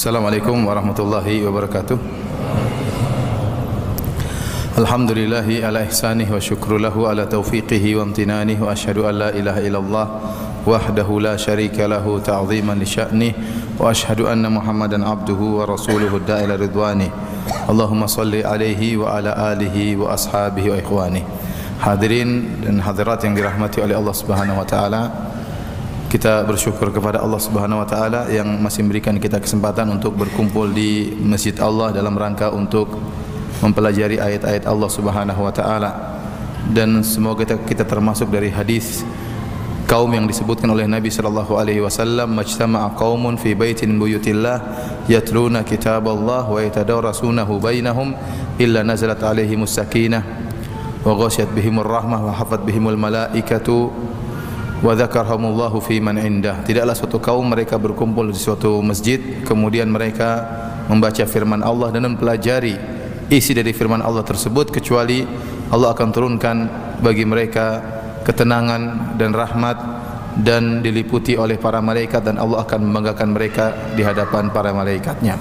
Assalamualaikum warahmatullahi wabarakatuh. Alhamdulillahi ala ihsanih wa syukru lahu ala taufiqihi wa amtinanih wa ashhadu an la ilaha illallah wahdahu la syarika lahu ta'ziman li sya'nih wa ashhadu anna muhammadan abduhu wa rasuluhu da'ila ridwani. Allahumma salli alaihi wa ala alihi wa ashabihi wa ikhwani. Hadirin dan hadirat yang dirahmati oleh Allah Subhanahu wa taala kita bersyukur kepada Allah Subhanahu wa taala yang masih memberikan kita kesempatan untuk berkumpul di Masjid Allah dalam rangka untuk mempelajari ayat-ayat Allah Subhanahu wa taala. Dan semoga kita, kita termasuk dari hadis kaum yang disebutkan oleh Nabi sallallahu alaihi wasallam majtama'a qaumun fi baitin buyutillah yatluna kitaballah wa yatadarasunahu bainahum illa nazalat alaihimus sakinah wa ghasyat bihimur rahmah wa hafat bihimul malaikatu wa dzakarhamullahu fi man indah tidaklah suatu kaum mereka berkumpul di suatu masjid kemudian mereka membaca firman Allah dan mempelajari isi dari firman Allah tersebut kecuali Allah akan turunkan bagi mereka ketenangan dan rahmat dan diliputi oleh para malaikat dan Allah akan membanggakan mereka di hadapan para malaikatnya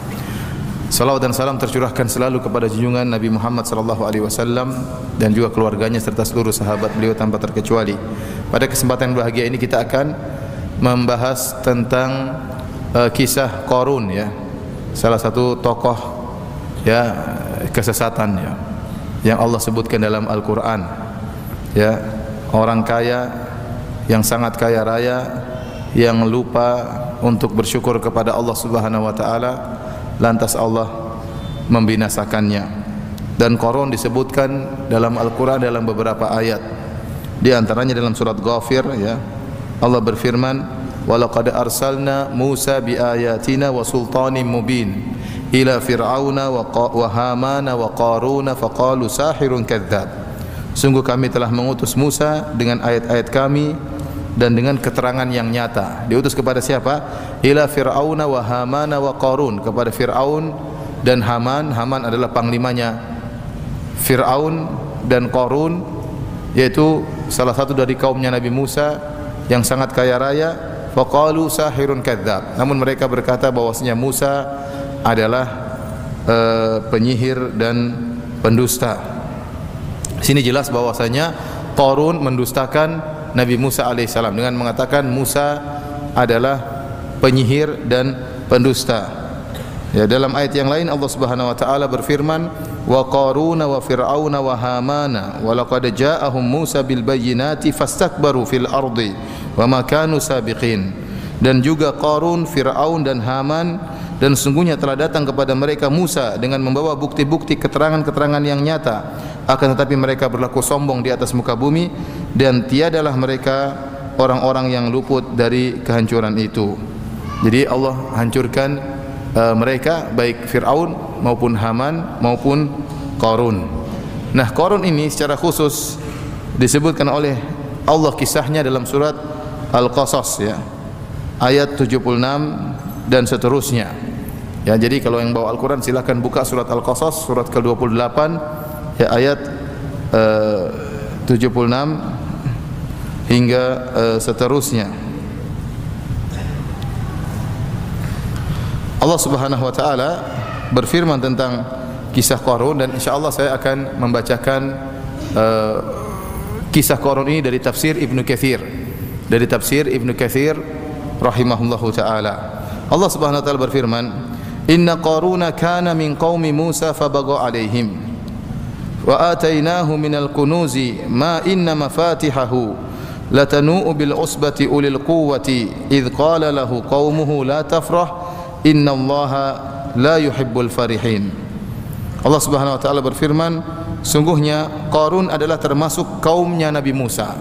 Salawat dan salam tercurahkan selalu kepada junjungan Nabi Muhammad sallallahu alaihi wasallam dan juga keluarganya serta seluruh sahabat beliau tanpa terkecuali. Pada kesempatan bahagia ini kita akan membahas tentang uh, kisah Qarun ya. Salah satu tokoh ya kesesatan ya yang Allah sebutkan dalam Al-Qur'an. Ya, orang kaya yang sangat kaya raya yang lupa untuk bersyukur kepada Allah Subhanahu wa taala lantas Allah membinasakannya dan Qarun disebutkan dalam Al-Qur'an dalam beberapa ayat di antaranya dalam surat Ghafir ya Allah berfirman walaqad arsalna Musa biayatina wa sultanin mubin ila fir'auna wa, wa hamana wa qaruna faqalu sahirun kadzdzab sungguh kami telah mengutus Musa dengan ayat-ayat kami dan dengan keterangan yang nyata. Diutus kepada siapa? Ila Fir'auna wa Hamana wa Qarun, kepada Fir'aun dan Haman. Haman adalah panglimanya Fir'aun dan Qarun yaitu salah satu dari kaumnya Nabi Musa yang sangat kaya raya. Faqalu sahirun kadzdzab. Namun mereka berkata bahwasanya Musa adalah uh, penyihir dan pendusta. Sini jelas bahwasanya Qarun mendustakan Nabi Musa alaihissalam dengan mengatakan Musa adalah penyihir dan pendusta. Ya dalam ayat yang lain Allah Subhanahu wa taala berfirman wa qaruna wa fir'auna wa hamana wa laqad ja'ahum Musa bil bayyinati fastakbaru fil ardi wa ma kanu sabiqin. Dan juga Qarun, Fir'aun dan Haman dan sungguhnya telah datang kepada mereka Musa dengan membawa bukti-bukti keterangan-keterangan yang nyata akan tetapi mereka berlaku sombong di atas muka bumi dan tiadalah mereka orang-orang yang luput dari kehancuran itu jadi Allah hancurkan uh, mereka baik Fir'aun maupun Haman maupun Qarun nah Qarun ini secara khusus disebutkan oleh Allah kisahnya dalam surat Al-Qasas ya ayat 76 dan seterusnya. Ya, jadi kalau yang bawa Al-Qur'an silakan buka surat Al-Qasas surat ke-28 ya ayat eh, 76 hingga eh, seterusnya. Allah Subhanahu wa taala berfirman tentang kisah Qarun dan insyaallah saya akan membacakan uh, kisah Qarun ini dari tafsir Ibnu Katsir. Dari tafsir Ibnu Katsir rahimahullahu taala. Allah Subhanahu wa taala berfirman, "Inna Qaruna kana min qaumi Musa fabagha alaihim wa atainahu minal kunuzi ma inna mafatihahu latanu'u bil usbati ulil quwwati idh qala lahu qaumuhu la tafrah Inna Allah la yuhibbul farihin. Allah Subhanahu wa taala berfirman, sungguhnya Qarun adalah termasuk kaumnya Nabi Musa.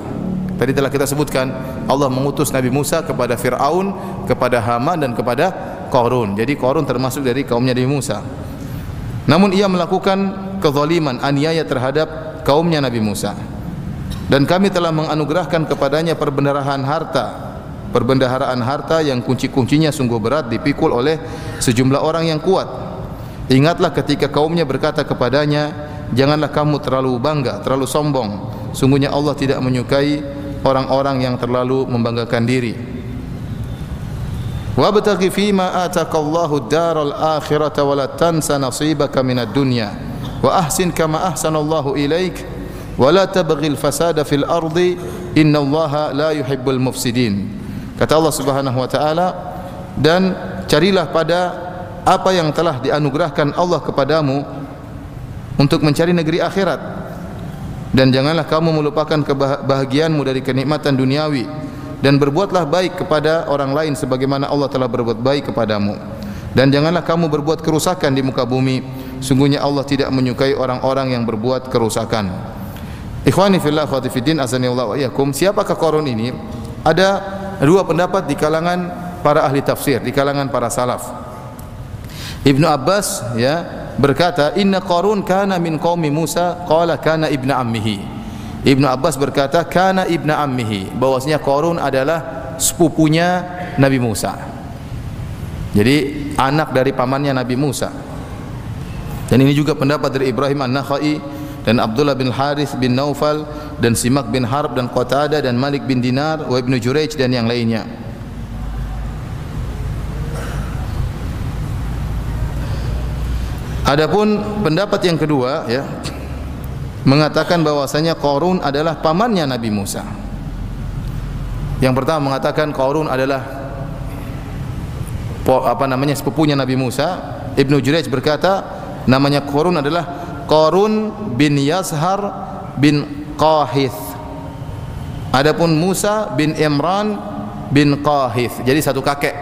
Tadi telah kita sebutkan Allah mengutus Nabi Musa kepada Firaun, kepada Haman dan kepada Qarun. Jadi Qarun termasuk dari kaumnya Nabi Musa. Namun ia melakukan kezaliman, aniaya terhadap kaumnya Nabi Musa. Dan kami telah menganugerahkan kepadanya perbendarahan harta perbendaharaan harta yang kunci-kuncinya sungguh berat dipikul oleh sejumlah orang yang kuat. Ingatlah ketika kaumnya berkata kepadanya, janganlah kamu terlalu bangga, terlalu sombong. Sungguhnya Allah tidak menyukai orang-orang yang terlalu membanggakan diri. Wabtaghi fima atakallahu ad-daral akhirata wa la tansa nasibaka minad dunya wa ahsin kama ahsanallahu ilaik wa la tabghil fasada fil ardi innallaha la yuhibbul mufsidin. Kata Allah Subhanahu wa taala dan carilah pada apa yang telah dianugerahkan Allah kepadamu untuk mencari negeri akhirat. Dan janganlah kamu melupakan kebahagiaanmu dari kenikmatan duniawi dan berbuatlah baik kepada orang lain sebagaimana Allah telah berbuat baik kepadamu. Dan janganlah kamu berbuat kerusakan di muka bumi sungguhnya Allah tidak menyukai orang-orang yang berbuat kerusakan. Ikhwani fillah akhwati azanillahu wa iyyakum. Siapakah Qarun ini? Ada dua pendapat di kalangan para ahli tafsir di kalangan para salaf. Ibnu Abbas ya berkata inna qarun kana min qaumi Musa qala kana ibnu ammihi. Ibnu Abbas berkata kana ibnu ammihi. Bahwasanya qarun adalah sepupunya Nabi Musa. Jadi anak dari pamannya Nabi Musa. Dan ini juga pendapat dari Ibrahim An-Nakhai dan Abdullah bin Harith bin Naufal dan Simak bin Harb dan Qatada dan Malik bin Dinar wa Ibnu Jurayj dan yang lainnya Adapun pendapat yang kedua ya mengatakan bahwasanya Qarun adalah pamannya Nabi Musa. Yang pertama mengatakan Qarun adalah apa namanya sepupunya Nabi Musa. Ibnu Jurayj berkata namanya Qarun adalah Qarun bin Yashar bin Qahith. Adapun Musa bin Imran bin Qahith. Jadi satu kakek.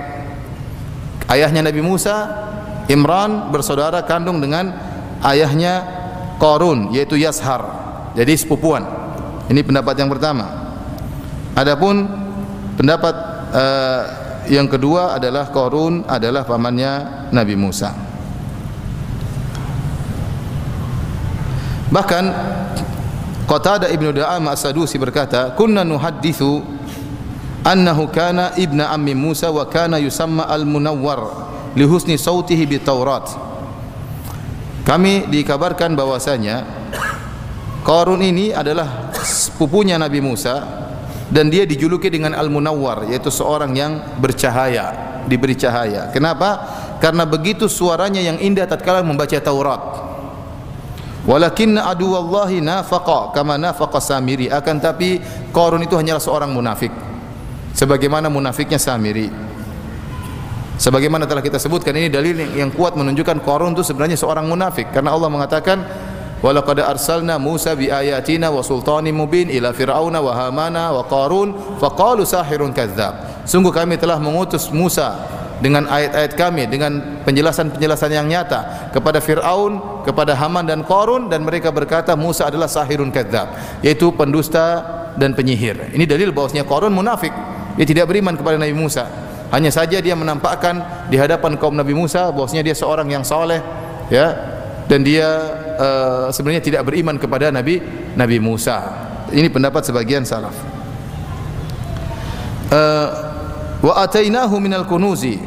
Ayahnya Nabi Musa Imran bersaudara kandung dengan ayahnya Qarun yaitu Yashar. Jadi sepupuan. Ini pendapat yang pertama. Adapun pendapat uh, yang kedua adalah Qarun adalah pamannya Nabi Musa. Bahkan Qatada Ibnu Da'am As-Sadusi berkata, "Kunna nuhadditsu annahu kana ibna ammi Musa wa kana yusamma al-Munawwar." lihusni sautihi bi Taurat. Kami dikabarkan bahwasanya Qarun ini adalah sepupunya Nabi Musa dan dia dijuluki dengan Al-Munawwar yaitu seorang yang bercahaya, diberi cahaya. Kenapa? Karena begitu suaranya yang indah tatkala membaca Taurat. Walakinna aduwallahi nafaqa kama nafaqa Samiri. Akan tapi Qarun itu hanyalah seorang munafik. Sebagaimana munafiknya Samiri. Sebagaimana telah kita sebutkan ini dalil yang kuat menunjukkan Qarun itu sebenarnya seorang munafik karena Allah mengatakan walaqad arsalna Musa bi ayatina wa sultanin mubin ila fir'auna wa hamana wa qarun faqalu sahirun kadzdzab. Sungguh kami telah mengutus Musa dengan ayat-ayat kami dengan penjelasan-penjelasan yang nyata kepada Firaun, kepada Haman dan Qarun dan mereka berkata Musa adalah sahirun kadzdzab, yaitu pendusta dan penyihir. Ini dalil bahwasanya Qarun munafik. Dia tidak beriman kepada Nabi Musa. Hanya saja dia menampakkan di hadapan kaum Nabi Musa bahwasanya dia seorang yang saleh ya dan dia uh, sebenarnya tidak beriman kepada Nabi Nabi Musa. Ini pendapat sebagian salaf. Uh, wa atainahu minal kunuzi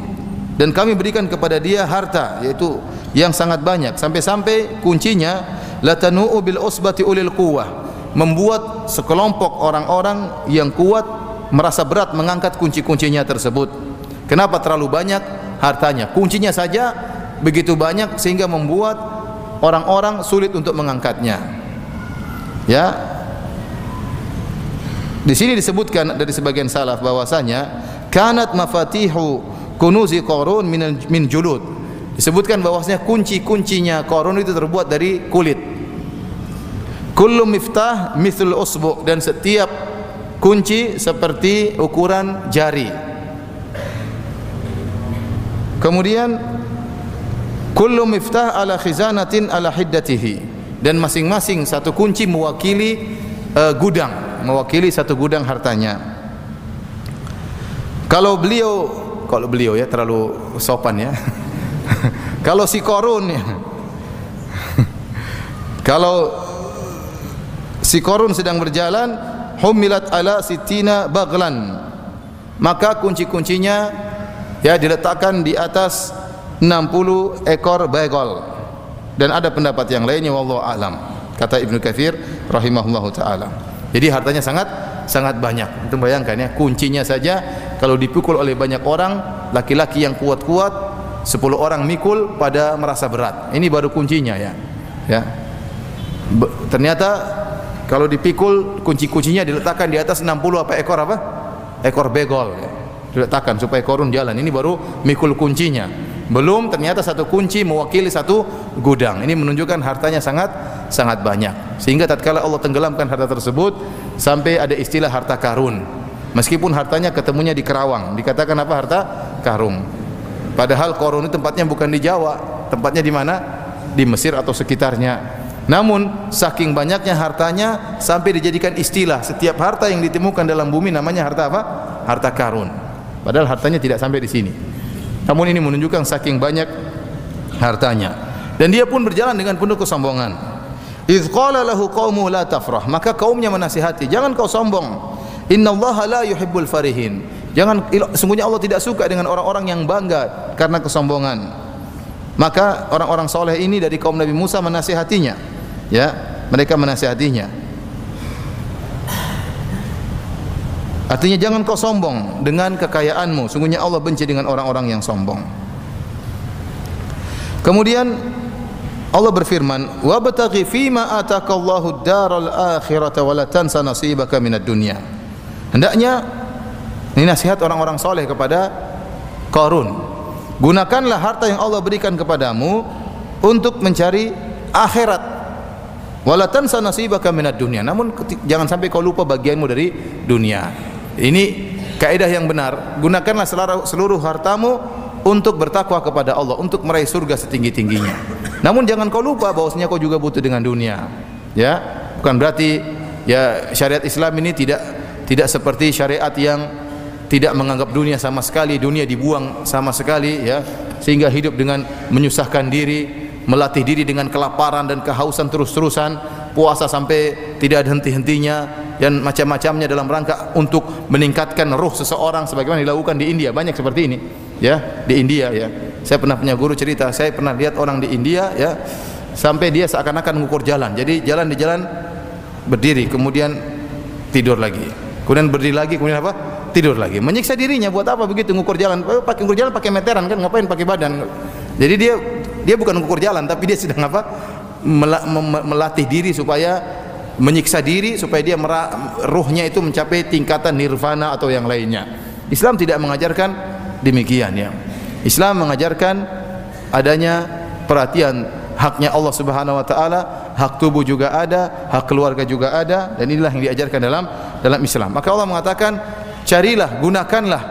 dan kami berikan kepada dia harta yaitu yang sangat banyak sampai-sampai kuncinya latanu bil usbati ulil quwwah membuat sekelompok orang-orang yang kuat merasa berat mengangkat kunci-kuncinya tersebut Kenapa terlalu banyak hartanya? Kuncinya saja begitu banyak sehingga membuat orang-orang sulit untuk mengangkatnya. Ya. Di sini disebutkan dari sebagian salaf bahwasanya kanat mafatihu kunuzi qarun min min julud. Disebutkan bahwasanya kunci-kuncinya Qarun itu terbuat dari kulit. Kullu miftah mithl usbu dan setiap kunci seperti ukuran jari. Kemudian kullu miftah ala khizanatin ala hiddatihi dan masing-masing satu kunci mewakili uh, gudang, mewakili satu gudang hartanya. Kalau beliau kalau beliau ya terlalu sopan ya. kalau si Korun ya. kalau si Korun sedang berjalan humilat ala sitina baglan maka kunci-kuncinya ya diletakkan di atas 60 ekor bagol dan ada pendapat yang lainnya wallahu alam kata Ibnu Katsir rahimahullahu taala jadi hartanya sangat sangat banyak itu bayangkan ya kuncinya saja kalau dipukul oleh banyak orang laki-laki yang kuat-kuat 10 orang mikul pada merasa berat. Ini baru kuncinya ya. Ya. Be ternyata kalau dipikul kunci-kuncinya diletakkan di atas 60 apa ekor apa? Ekor begol ya. Diletakkan supaya korun jalan. Ini baru mikul kuncinya. Belum ternyata satu kunci mewakili satu gudang. Ini menunjukkan hartanya sangat sangat banyak. Sehingga tatkala Allah tenggelamkan harta tersebut sampai ada istilah harta karun. Meskipun hartanya ketemunya di Kerawang, dikatakan apa harta karung. Padahal korun itu tempatnya bukan di Jawa, tempatnya di mana? Di Mesir atau sekitarnya. Namun saking banyaknya hartanya sampai dijadikan istilah setiap harta yang ditemukan dalam bumi namanya harta apa? Harta karun. Padahal hartanya tidak sampai di sini. Namun ini menunjukkan saking banyak hartanya. Dan dia pun berjalan dengan penuh kesombongan. Qala lahu la tafrah, maka kaumnya menasihati, jangan kau sombong. Innallaha la yuhibbul farihin. Jangan sungguhnya Allah tidak suka dengan orang-orang yang bangga karena kesombongan. Maka orang-orang soleh ini dari kaum Nabi Musa menasihatinya. Ya, mereka menasihatinya. Artinya jangan kau sombong dengan kekayaanmu. Sungguhnya Allah benci dengan orang-orang yang sombong. Kemudian Allah berfirman, "Wa bataghi fima atakallahu ad-daral akhirata wa la tansa nasibaka minad dunya." Hendaknya ini nasihat orang-orang soleh kepada Qarun. Gunakanlah harta yang Allah berikan kepadamu untuk mencari akhirat. Wala tansa nasibaka minad dunya. Namun jangan sampai kau lupa bagianmu dari dunia. Ini kaidah yang benar. Gunakanlah seluruh hartamu untuk bertakwa kepada Allah, untuk meraih surga setinggi-tingginya. Namun jangan kau lupa bahwasanya kau juga butuh dengan dunia. Ya, bukan berarti ya syariat Islam ini tidak tidak seperti syariat yang tidak menganggap dunia sama sekali, dunia dibuang sama sekali ya, sehingga hidup dengan menyusahkan diri, melatih diri dengan kelaparan dan kehausan terus-terusan, puasa sampai tidak ada henti-hentinya dan macam-macamnya dalam rangka untuk meningkatkan ruh seseorang sebagaimana dilakukan di India. Banyak seperti ini ya di India ya. Saya pernah punya guru cerita saya pernah lihat orang di India ya sampai dia seakan-akan mengukur jalan. Jadi jalan di jalan berdiri kemudian tidur lagi kemudian berdiri lagi kemudian apa? Tidur lagi. Menyiksa dirinya buat apa begitu? Mengukur jalan. Eh, pakai ngukur jalan pakai meteran kan? Ngapain pakai badan? Jadi dia dia bukan mengukur jalan tapi dia sedang apa? Melatih diri supaya menyiksa diri supaya dia ruhnya itu mencapai tingkatan nirvana atau yang lainnya. Islam tidak mengajarkan demikian ya. Islam mengajarkan adanya perhatian haknya Allah Subhanahu wa taala, hak tubuh juga ada, hak keluarga juga ada dan inilah yang diajarkan dalam dalam Islam. Maka Allah mengatakan, "Carilah, gunakanlah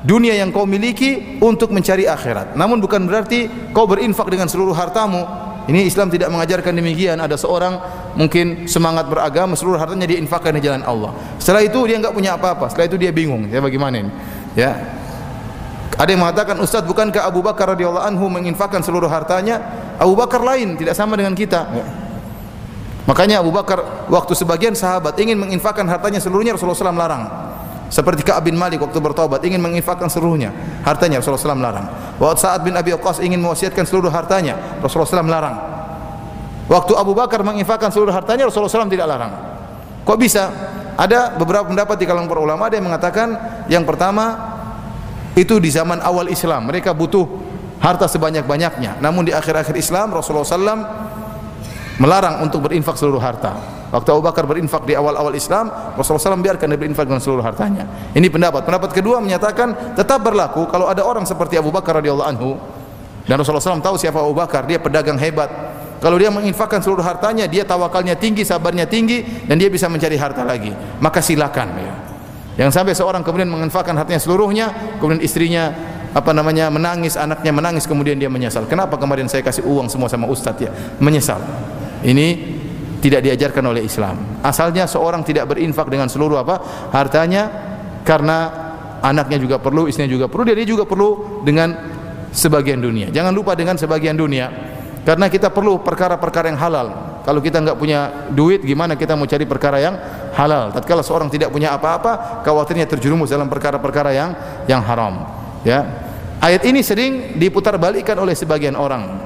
dunia yang kau miliki untuk mencari akhirat." Namun bukan berarti kau berinfak dengan seluruh hartamu ini Islam tidak mengajarkan demikian. Ada seorang mungkin semangat beragama, seluruh hartanya diinfakkan di jalan Allah. Setelah itu dia enggak punya apa-apa. Setelah itu dia bingung, ya bagaimana ini? Ya. Ada yang mengatakan, "Ustaz, bukankah Abu Bakar radhiyallahu anhu menginfakkan seluruh hartanya? Abu Bakar lain, tidak sama dengan kita." Ya. Makanya Abu Bakar waktu sebagian sahabat ingin menginfakkan hartanya seluruhnya Rasulullah SAW larang. Seperti Ka'ab bin Malik waktu bertobat ingin menginfakkan seluruhnya hartanya Rasulullah SAW larang. Waktu Sa'ad bin Abi Waqqas ingin mewasiatkan seluruh hartanya Rasulullah SAW larang. Waktu Abu Bakar menginfakkan seluruh hartanya Rasulullah SAW tidak larang. Kok bisa? Ada beberapa pendapat di kalangan para ulama ada yang mengatakan yang pertama itu di zaman awal Islam mereka butuh harta sebanyak-banyaknya. Namun di akhir-akhir Islam Rasulullah SAW melarang untuk berinfak seluruh harta. Waktu Abu Bakar berinfak di awal-awal Islam, Rasulullah SAW biarkan dia berinfak dengan seluruh hartanya. Ini pendapat. Pendapat kedua menyatakan tetap berlaku kalau ada orang seperti Abu Bakar radhiyallahu anhu dan Rasulullah SAW tahu siapa Abu Bakar, dia pedagang hebat. Kalau dia menginfakkan seluruh hartanya, dia tawakalnya tinggi, sabarnya tinggi, dan dia bisa mencari harta lagi. Maka silakan. Ya. Yang sampai seorang kemudian menginfakkan hartanya seluruhnya, kemudian istrinya apa namanya menangis, anaknya menangis, kemudian dia menyesal. Kenapa kemarin saya kasih uang semua sama ustadz ya? Menyesal. Ini tidak diajarkan oleh Islam. Asalnya seorang tidak berinfak dengan seluruh apa hartanya karena anaknya juga perlu, istrinya juga perlu, dia juga perlu dengan sebagian dunia. Jangan lupa dengan sebagian dunia karena kita perlu perkara-perkara yang halal. Kalau kita enggak punya duit, gimana kita mau cari perkara yang halal? Tatkala seorang tidak punya apa-apa, khawatirnya terjerumus dalam perkara-perkara yang yang haram. Ya. Ayat ini sering diputarbalikkan oleh sebagian orang.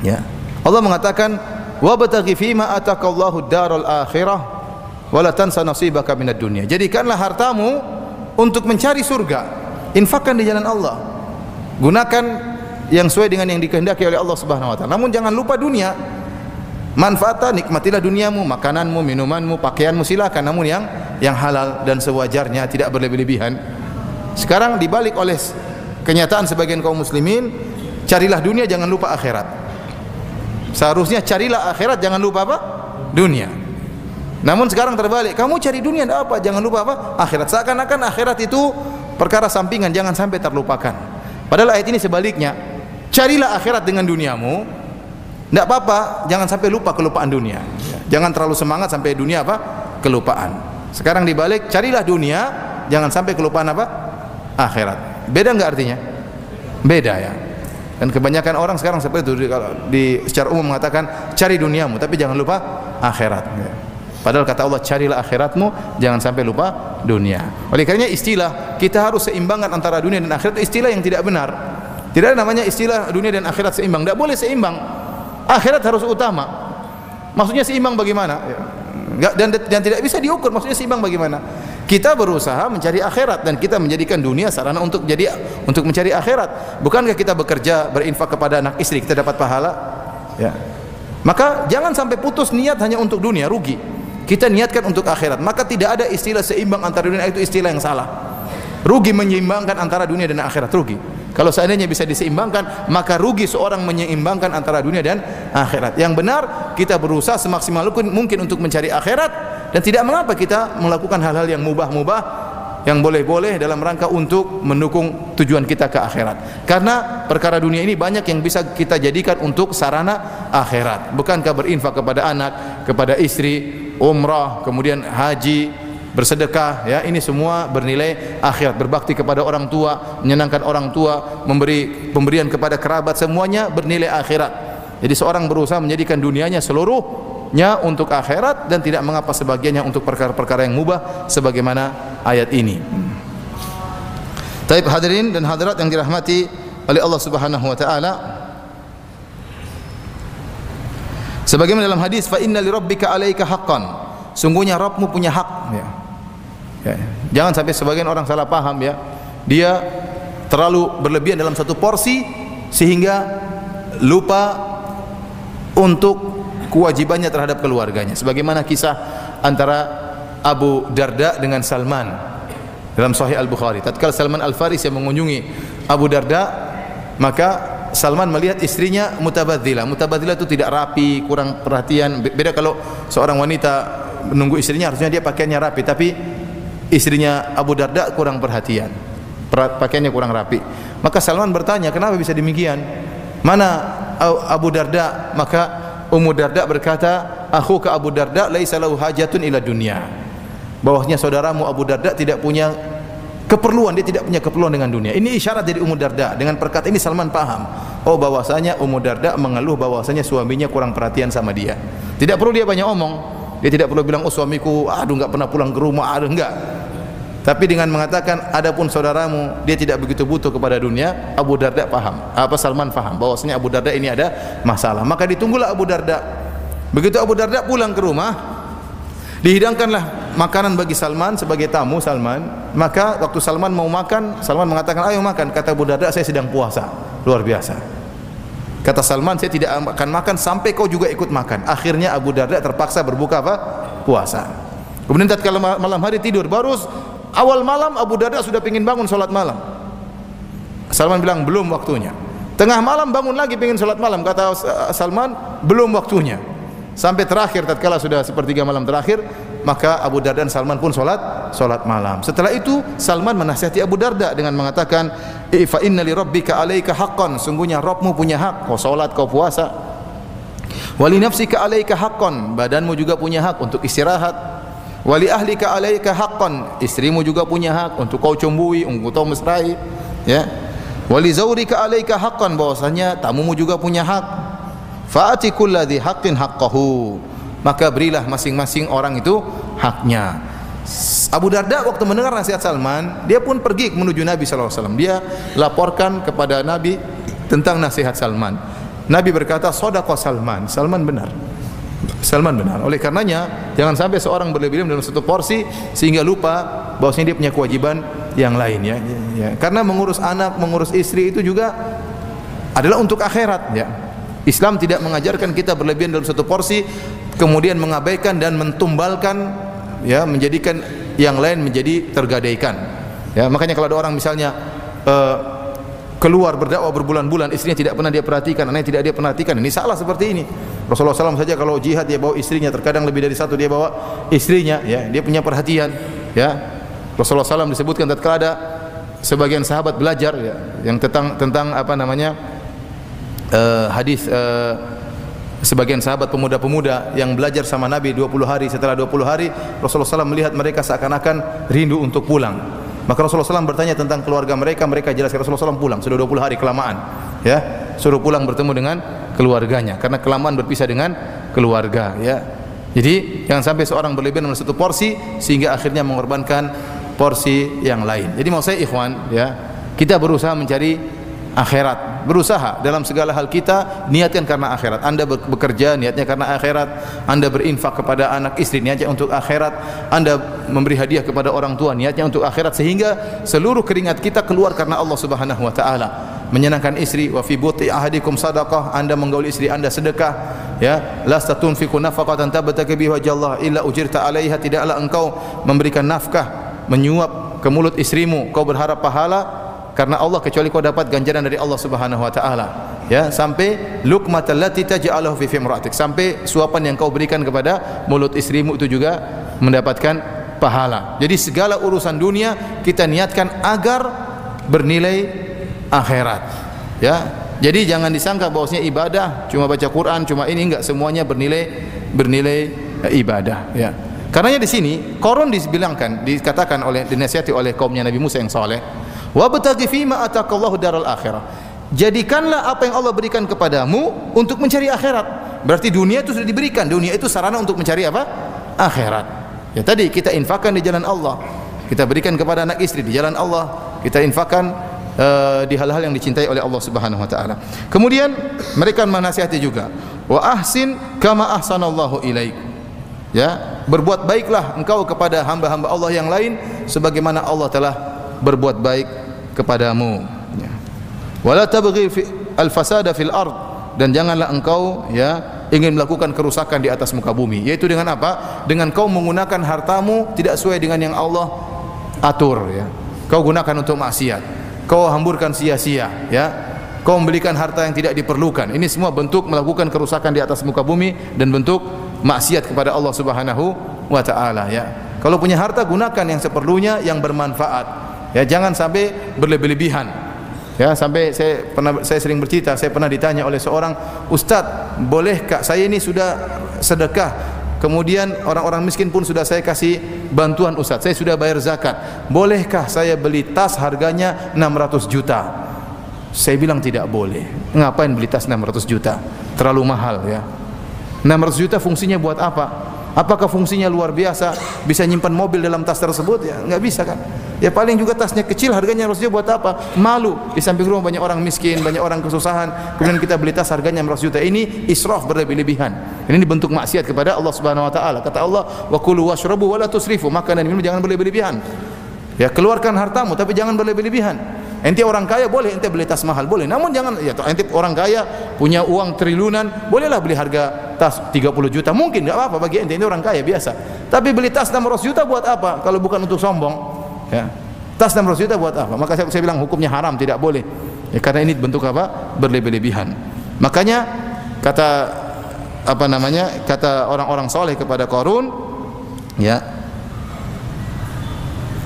Ya. Allah mengatakan wabtaghi fima atakallahu daral akhirah wala tansa nasibaka minad dunya jadikanlah hartamu untuk mencari surga infakkan di jalan Allah Gunakan yang sesuai dengan yang dikehendaki oleh Allah Subhanahu wa taala. Namun jangan lupa dunia. Manfaatnya nikmatilah duniamu, makananmu, minumanmu, pakaianmu silakan namun yang yang halal dan sewajarnya tidak berlebih-lebihan. Sekarang dibalik oleh kenyataan sebagian kaum muslimin, carilah dunia jangan lupa akhirat. Seharusnya carilah akhirat jangan lupa apa? Dunia. Namun sekarang terbalik, kamu cari dunia apa, jangan lupa apa? Akhirat. Seakan-akan akhirat itu perkara sampingan, jangan sampai terlupakan. Padahal ayat ini sebaliknya. Carilah akhirat dengan duniamu, tidak apa-apa, jangan sampai lupa kelupaan dunia. Jangan terlalu semangat sampai dunia apa? Kelupaan. Sekarang dibalik, carilah dunia, jangan sampai kelupaan apa? Akhirat. Beda enggak artinya? Beda ya. Dan kebanyakan orang sekarang seperti itu kalau di secara umum mengatakan cari duniamu, tapi jangan lupa akhirat. Padahal kata Allah carilah akhiratmu, jangan sampai lupa dunia. Oleh karenanya istilah kita harus seimbangkan antara dunia dan akhirat istilah yang tidak benar. Tidak ada namanya istilah dunia dan akhirat seimbang. Tidak boleh seimbang akhirat harus utama maksudnya seimbang bagaimana ya. dan, dan tidak bisa diukur maksudnya seimbang bagaimana kita berusaha mencari akhirat dan kita menjadikan dunia sarana untuk jadi untuk mencari akhirat. Bukankah kita bekerja berinfak kepada anak istri kita dapat pahala? Ya. Maka jangan sampai putus niat hanya untuk dunia rugi. Kita niatkan untuk akhirat. Maka tidak ada istilah seimbang antara dunia itu istilah yang salah. Rugi menyeimbangkan antara dunia dan akhirat rugi. Kalau seandainya bisa diseimbangkan, maka rugi seorang menyeimbangkan antara dunia dan akhirat. Yang benar, kita berusaha semaksimal mungkin untuk mencari akhirat dan tidak mengapa kita melakukan hal-hal yang mubah-mubah yang boleh-boleh dalam rangka untuk mendukung tujuan kita ke akhirat. Karena perkara dunia ini banyak yang bisa kita jadikan untuk sarana akhirat. Bukankah berinfak kepada anak, kepada istri, umrah, kemudian haji, bersedekah ya ini semua bernilai akhirat berbakti kepada orang tua menyenangkan orang tua memberi pemberian kepada kerabat semuanya bernilai akhirat jadi seorang berusaha menjadikan dunianya seluruhnya untuk akhirat dan tidak mengapa sebagiannya untuk perkara-perkara yang mubah sebagaimana ayat ini Taib hadirin dan hadirat yang dirahmati oleh Allah Subhanahu wa taala Sebagaimana dalam hadis fa inna li rabbika alaika haqqan sungguhnya Rabbmu punya hak ya. Ya. Jangan sampai sebagian orang salah paham ya. Dia terlalu berlebihan dalam satu porsi sehingga lupa untuk kewajibannya terhadap keluarganya. Sebagaimana kisah antara Abu Darda dengan Salman dalam Sahih Al Bukhari. Tatkala Salman Al Faris yang mengunjungi Abu Darda, maka Salman melihat istrinya mutabadzila. Mutabadzila itu tidak rapi, kurang perhatian. Beda kalau seorang wanita menunggu istrinya harusnya dia pakaiannya rapi, tapi istrinya Abu Darda kurang perhatian pakaiannya kurang rapi maka Salman bertanya kenapa bisa demikian mana Abu Darda maka Ummu Darda berkata aku ke Abu Darda laisa lahu hajatun ila dunia. Bahwasanya saudaramu Abu Darda tidak punya keperluan dia tidak punya keperluan dengan dunia. Ini isyarat dari Ummu Darda. Dengan perkataan ini Salman paham. Oh bahwasanya Ummu Darda mengeluh bahwasanya suaminya kurang perhatian sama dia. Tidak perlu dia banyak omong. Dia tidak perlu bilang oh suamiku aduh enggak pernah pulang ke rumah. Aduh enggak tapi dengan mengatakan adapun saudaramu dia tidak begitu butuh kepada dunia, Abu Darda paham. Apa Salman paham bahwasanya Abu Darda ini ada masalah. Maka ditunggulah Abu Darda. Begitu Abu Darda pulang ke rumah, dihidangkanlah makanan bagi Salman sebagai tamu Salman. Maka waktu Salman mau makan, Salman mengatakan, "Ayo makan." Kata Abu Darda, "Saya sedang puasa." Luar biasa. Kata Salman, "Saya tidak akan makan sampai kau juga ikut makan." Akhirnya Abu Darda terpaksa berbuka apa? Puasa. Kemudian tatkala malam hari tidur baru Awal malam Abu Darda sudah ingin bangun solat malam. Salman bilang belum waktunya. Tengah malam bangun lagi ingin solat malam. Kata Salman belum waktunya. Sampai terakhir tatkala sudah sepertiga malam terakhir maka Abu Darda dan Salman pun solat solat malam. Setelah itu Salman menasihati Abu Darda dengan mengatakan, "Fa inna li rabbika 'alaika haqqan." Sungguhnya Rabbmu punya hak. Kau solat, kau puasa. Wa li nafsika 'alaika haqqan. Badanmu juga punya hak untuk istirahat wali ahlika alaika haqqan. Istrimu juga punya hak untuk kau cumbui untuk kau mesrai ya. Wali zaurika alaika haqqan. Bahwasanya tamumu juga punya hak. Faati kulladhi haqqin haqqahu. Maka berilah masing-masing orang itu haknya. Abu Darda waktu mendengar nasihat Salman dia pun pergi menuju Nabi SAW dia laporkan kepada Nabi tentang nasihat Salman. Nabi berkata sodaqah Salman. Salman benar Salman benar. Oleh karenanya jangan sampai seorang berlebihan dalam satu porsi sehingga lupa bahwasanya dia punya kewajiban yang lain ya. ya. Karena mengurus anak, mengurus istri itu juga adalah untuk akhirat ya. Islam tidak mengajarkan kita berlebihan dalam satu porsi kemudian mengabaikan dan mentumbalkan ya menjadikan yang lain menjadi tergadaikan. Ya, makanya kalau ada orang misalnya uh, keluar berdakwah berbulan-bulan istrinya tidak pernah dia perhatikan, anaknya tidak dia perhatikan. Ini salah seperti ini. Rasulullah SAW saja kalau jihad dia bawa istrinya, terkadang lebih dari satu dia bawa istrinya, ya dia punya perhatian, ya. Rasulullah SAW disebutkan tatkala ada sebagian sahabat belajar ya, yang tentang tentang apa namanya uh, hadis uh, sebagian sahabat pemuda-pemuda yang belajar sama Nabi 20 hari setelah 20 hari Rasulullah SAW melihat mereka seakan-akan rindu untuk pulang maka Rasulullah SAW bertanya tentang keluarga mereka mereka jelaskan Rasulullah SAW pulang sudah 20 hari kelamaan ya suruh pulang bertemu dengan keluarganya karena kelamaan berpisah dengan keluarga ya. Jadi jangan sampai seorang berlebihan dalam satu porsi sehingga akhirnya mengorbankan porsi yang lain. Jadi mau saya ikhwan ya, kita berusaha mencari akhirat. Berusaha dalam segala hal kita niatkan karena akhirat. Anda bekerja niatnya karena akhirat. Anda berinfak kepada anak istri niatnya untuk akhirat. Anda memberi hadiah kepada orang tua niatnya untuk akhirat sehingga seluruh keringat kita keluar karena Allah Subhanahu wa taala menyenangkan istri wa fi buti ahadikum sadaqah anda menggauli istri anda sedekah ya la tatunfiqu nafaqatan tabtaki bihi wajhallah illa ujirta alaiha tidaklah engkau memberikan nafkah menyuap ke mulut istrimu kau berharap pahala karena Allah kecuali kau dapat ganjaran dari Allah Subhanahu wa taala ya sampai luqmatal lati taj'alahu fi fimratik sampai suapan yang kau berikan kepada mulut istrimu itu juga mendapatkan pahala jadi segala urusan dunia kita niatkan agar bernilai akhirat. Ya. Jadi jangan disangka bahwasanya ibadah cuma baca Quran, cuma ini enggak semuanya bernilai bernilai eh, ibadah, ya. Karenanya di sini Korun dibilangkan, dikatakan oleh dinasihati oleh kaumnya Nabi Musa yang saleh, "Wa bataghi fima atakallahu daral akhirah." Jadikanlah apa yang Allah berikan kepadamu untuk mencari akhirat. Berarti dunia itu sudah diberikan, dunia itu sarana untuk mencari apa? Akhirat. Ya tadi kita infakkan di jalan Allah. Kita berikan kepada anak istri di jalan Allah. Kita infakkan uh, di hal-hal yang dicintai oleh Allah Subhanahu wa taala. Kemudian mereka menasihati juga, wa ahsin kama ahsanallahu ilaik. Ya, berbuat baiklah engkau kepada hamba-hamba Allah yang lain sebagaimana Allah telah berbuat baik kepadamu. Ya. Wala tabghi al-fasada fil ard. Dan janganlah engkau ya ingin melakukan kerusakan di atas muka bumi. Yaitu dengan apa? Dengan kau menggunakan hartamu tidak sesuai dengan yang Allah atur ya. Kau gunakan untuk maksiat. Kau hamburkan sia-sia ya. Kau membelikan harta yang tidak diperlukan. Ini semua bentuk melakukan kerusakan di atas muka bumi dan bentuk maksiat kepada Allah Subhanahu wa taala ya. Kalau punya harta gunakan yang seperlunya yang bermanfaat ya jangan sampai berlebih-lebihan ya sampai saya pernah saya sering bercerita saya pernah ditanya oleh seorang ustaz bolehkah saya ini sudah sedekah Kemudian orang-orang miskin pun sudah saya kasih bantuan Ustaz. Saya sudah bayar zakat. Bolehkah saya beli tas harganya 600 juta? Saya bilang tidak boleh. Ngapain beli tas 600 juta? Terlalu mahal ya. 600 juta fungsinya buat apa? Apakah fungsinya luar biasa? Bisa nyimpan mobil dalam tas tersebut? Ya, enggak bisa kan? Ya paling juga tasnya kecil, harganya harusnya buat apa? Malu. Di samping rumah banyak orang miskin, banyak orang kesusahan. Kemudian kita beli tas harganya 100 juta. Ini israf berlebih-lebihan. Ini bentuk maksiat kepada Allah Subhanahu wa taala. Kata Allah, "Wa kulu washrabu wa la tusrifu." Makan dan minum jangan berlebih-lebihan. Ya, keluarkan hartamu tapi jangan berlebih-lebihan. Ente orang kaya boleh ente beli tas mahal boleh. Namun jangan ya ente orang kaya punya uang triliunan, bolehlah beli harga tas 30 juta. Mungkin enggak apa-apa bagi ente ini orang kaya biasa. Tapi beli tas 600 juta buat apa? Kalau bukan untuk sombong. Ya. Tas 600 juta buat apa? Maka saya, saya bilang hukumnya haram, tidak boleh. Ya, karena ini bentuk apa? Berlebih-lebihan. Makanya kata apa namanya? Kata orang-orang soleh kepada Korun, ya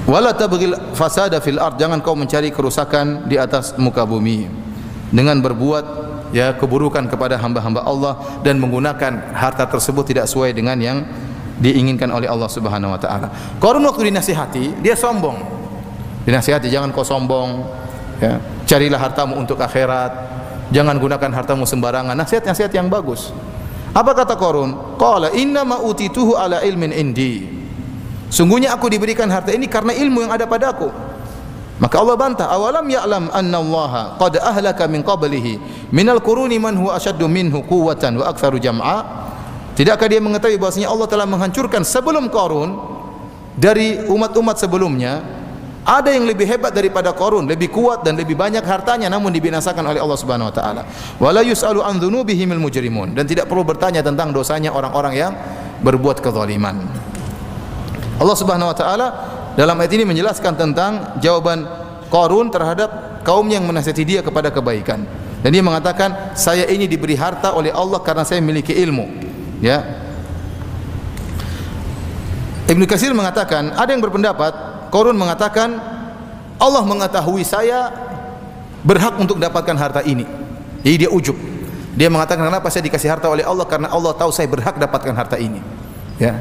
wala tabghil fasada fil ard jangan kau mencari kerusakan di atas muka bumi dengan berbuat ya keburukan kepada hamba-hamba Allah dan menggunakan harta tersebut tidak sesuai dengan yang diinginkan oleh Allah Subhanahu wa taala. Qarun waktu dinasihati, dia sombong. Dinasihati jangan kau sombong, ya. Carilah hartamu untuk akhirat. Jangan gunakan hartamu sembarangan. Nasihat-nasihat yang bagus. Apa kata Qarun? Qala inna ma utituhu ala ilmin indi. Sungguhnya aku diberikan harta ini karena ilmu yang ada padaku. Maka Allah bantah, awalam ya'lam anna Allah qad ahlaka min qablihi minal quruni man huwa ashaddu minhu quwwatan wa aktsaru jam'a? Tidakkah dia mengetahui bahwasanya Allah telah menghancurkan sebelum Qarun dari umat-umat sebelumnya Ada yang lebih hebat daripada Qarun, lebih kuat dan lebih banyak hartanya namun dibinasakan oleh Allah Subhanahu wa taala. Wala yus'alu an dzunubihimul mujrimun dan tidak perlu bertanya tentang dosanya orang-orang yang berbuat kezaliman. Allah Subhanahu wa taala dalam ayat ini menjelaskan tentang jawaban Qarun terhadap kaum yang menasihati dia kepada kebaikan. Dan dia mengatakan, saya ini diberi harta oleh Allah karena saya memiliki ilmu. Ya. Ibnu Katsir mengatakan, ada yang berpendapat Korun mengatakan Allah mengetahui saya berhak untuk dapatkan harta ini. Jadi dia ujub. Dia mengatakan kenapa saya dikasih harta oleh Allah karena Allah tahu saya berhak dapatkan harta ini. Ya.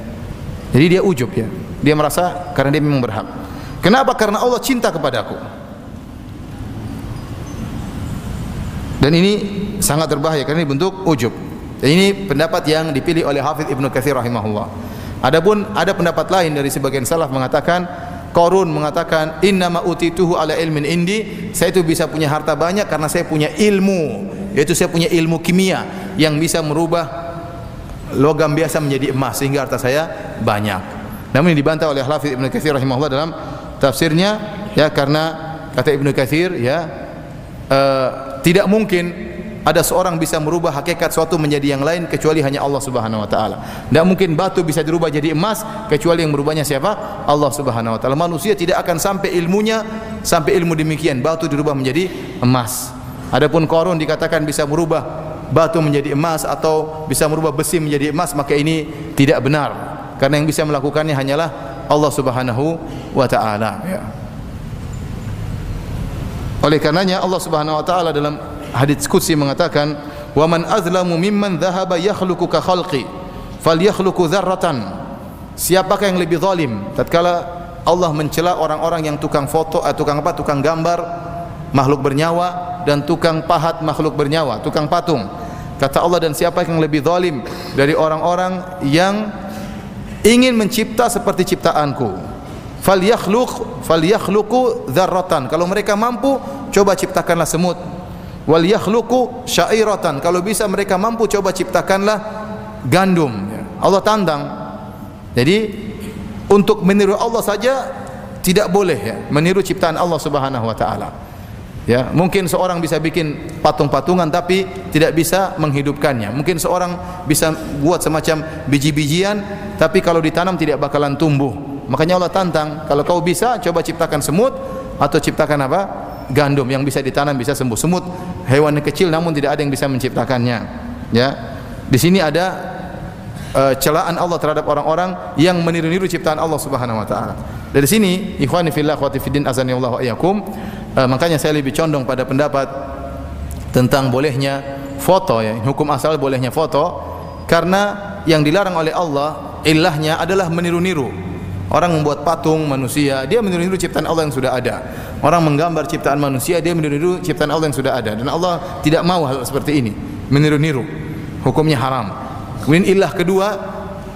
Jadi dia ujub ya. Dia merasa karena dia memang berhak. Kenapa? Karena Allah cinta kepadaku. Dan ini sangat berbahaya karena ini bentuk ujub. Dan ini pendapat yang dipilih oleh Hafidh Ibnu Katsir rahimahullah. Adapun ada pendapat lain dari sebagian salaf mengatakan Korun mengatakan innama utituhu ala ilmin indi saya itu bisa punya harta banyak karena saya punya ilmu yaitu saya punya ilmu kimia yang bisa merubah logam biasa menjadi emas sehingga harta saya banyak namun dibantah oleh Hafiz Ibnu Katsir rahimahullah dalam tafsirnya ya karena kata Ibnu Katsir ya uh, tidak mungkin ada seorang bisa merubah hakikat suatu menjadi yang lain kecuali hanya Allah Subhanahu wa taala. Tidak mungkin batu bisa dirubah jadi emas kecuali yang merubahnya siapa? Allah Subhanahu wa taala. Manusia tidak akan sampai ilmunya sampai ilmu demikian batu dirubah menjadi emas. Adapun korun dikatakan bisa merubah batu menjadi emas atau bisa merubah besi menjadi emas maka ini tidak benar. Karena yang bisa melakukannya hanyalah Allah Subhanahu wa taala. Ya. Oleh karenanya Allah Subhanahu wa taala dalam hadis qudsi mengatakan wa man azlamu mimman dhahaba yakhluqu ka khalqi falyakhluqu dzarratan. Siapakah yang lebih zalim? Tatkala Allah mencela orang-orang yang tukang foto atau eh, tukang apa? Tukang gambar makhluk bernyawa dan tukang pahat makhluk bernyawa tukang patung. Kata Allah dan siapa yang lebih zalim dari orang-orang yang ingin mencipta seperti ciptaanku. Falyakhluq falyakhluqu dzarratan. Kalau mereka mampu coba ciptakanlah semut. Wal yakhluqu syairatan. Kalau bisa mereka mampu coba ciptakanlah gandum. Allah tantang jadi untuk meniru Allah saja tidak boleh ya. Meniru ciptaan Allah Subhanahu wa taala ya mungkin seorang bisa bikin patung-patungan tapi tidak bisa menghidupkannya. Mungkin seorang bisa buat semacam biji-bijian tapi kalau ditanam tidak bakalan tumbuh. Makanya Allah tantang kalau kau bisa coba ciptakan semut atau ciptakan apa? Gandum yang bisa ditanam bisa sembuh. Semut hewan kecil namun tidak ada yang bisa menciptakannya. Ya di sini ada uh, celaan Allah terhadap orang-orang yang meniru-niru ciptaan Allah Subhanahu wa taala. Dari sini ikhwani fillah wa fiddin azani Allah wa uh, makanya saya lebih condong pada pendapat tentang bolehnya foto ya hukum asal bolehnya foto karena yang dilarang oleh Allah ilahnya adalah meniru-niru Orang membuat patung manusia, dia meniru-niru ciptaan Allah yang sudah ada. Orang menggambar ciptaan manusia, dia meniru-niru ciptaan Allah yang sudah ada. Dan Allah tidak mau hal seperti ini, meniru-niru. Hukumnya haram. Kemudian ilah kedua,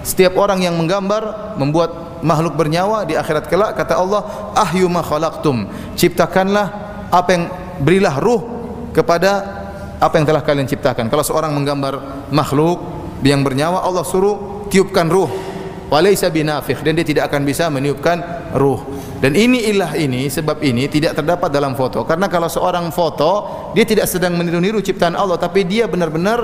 setiap orang yang menggambar, membuat makhluk bernyawa di akhirat kelak kata Allah, ahyu ma khalaqtum. Ciptakanlah apa yang berilah ruh kepada apa yang telah kalian ciptakan. Kalau seorang menggambar makhluk yang bernyawa, Allah suruh tiupkan ruh walaysa binafikh dan dia tidak akan bisa meniupkan ruh. Dan ini ilah ini sebab ini tidak terdapat dalam foto. Karena kalau seorang foto, dia tidak sedang meniru-niru ciptaan Allah, tapi dia benar-benar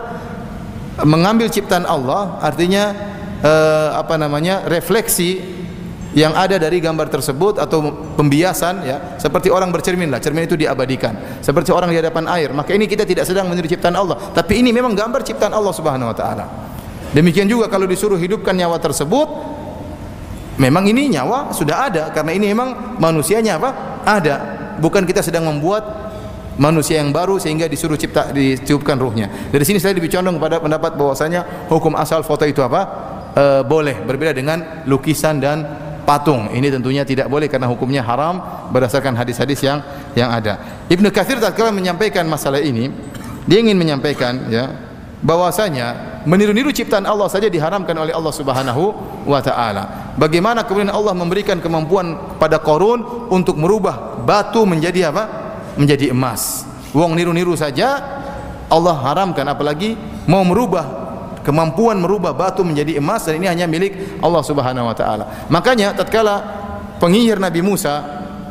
mengambil ciptaan Allah, artinya eh, apa namanya? refleksi yang ada dari gambar tersebut atau pembiasan ya seperti orang bercermin lah cermin itu diabadikan seperti orang di hadapan air maka ini kita tidak sedang meniru ciptaan Allah tapi ini memang gambar ciptaan Allah Subhanahu wa taala Demikian juga kalau disuruh hidupkan nyawa tersebut, memang ini nyawa sudah ada karena ini memang manusianya apa? Ada. Bukan kita sedang membuat manusia yang baru sehingga disuruh cipta ditiupkan ruhnya. Dari sini saya lebih condong pada pendapat bahwasanya hukum asal foto itu apa? E, boleh berbeda dengan lukisan dan patung. Ini tentunya tidak boleh karena hukumnya haram berdasarkan hadis-hadis yang yang ada. Ibnu Katsir tatkala menyampaikan masalah ini, dia ingin menyampaikan ya bahwasanya meniru-niru ciptaan Allah saja diharamkan oleh Allah Subhanahu wa taala. Bagaimana kemudian Allah memberikan kemampuan pada Qarun untuk merubah batu menjadi apa? Menjadi emas. Wong niru-niru saja Allah haramkan apalagi mau merubah kemampuan merubah batu menjadi emas dan ini hanya milik Allah Subhanahu wa taala. Makanya tatkala penyihir Nabi Musa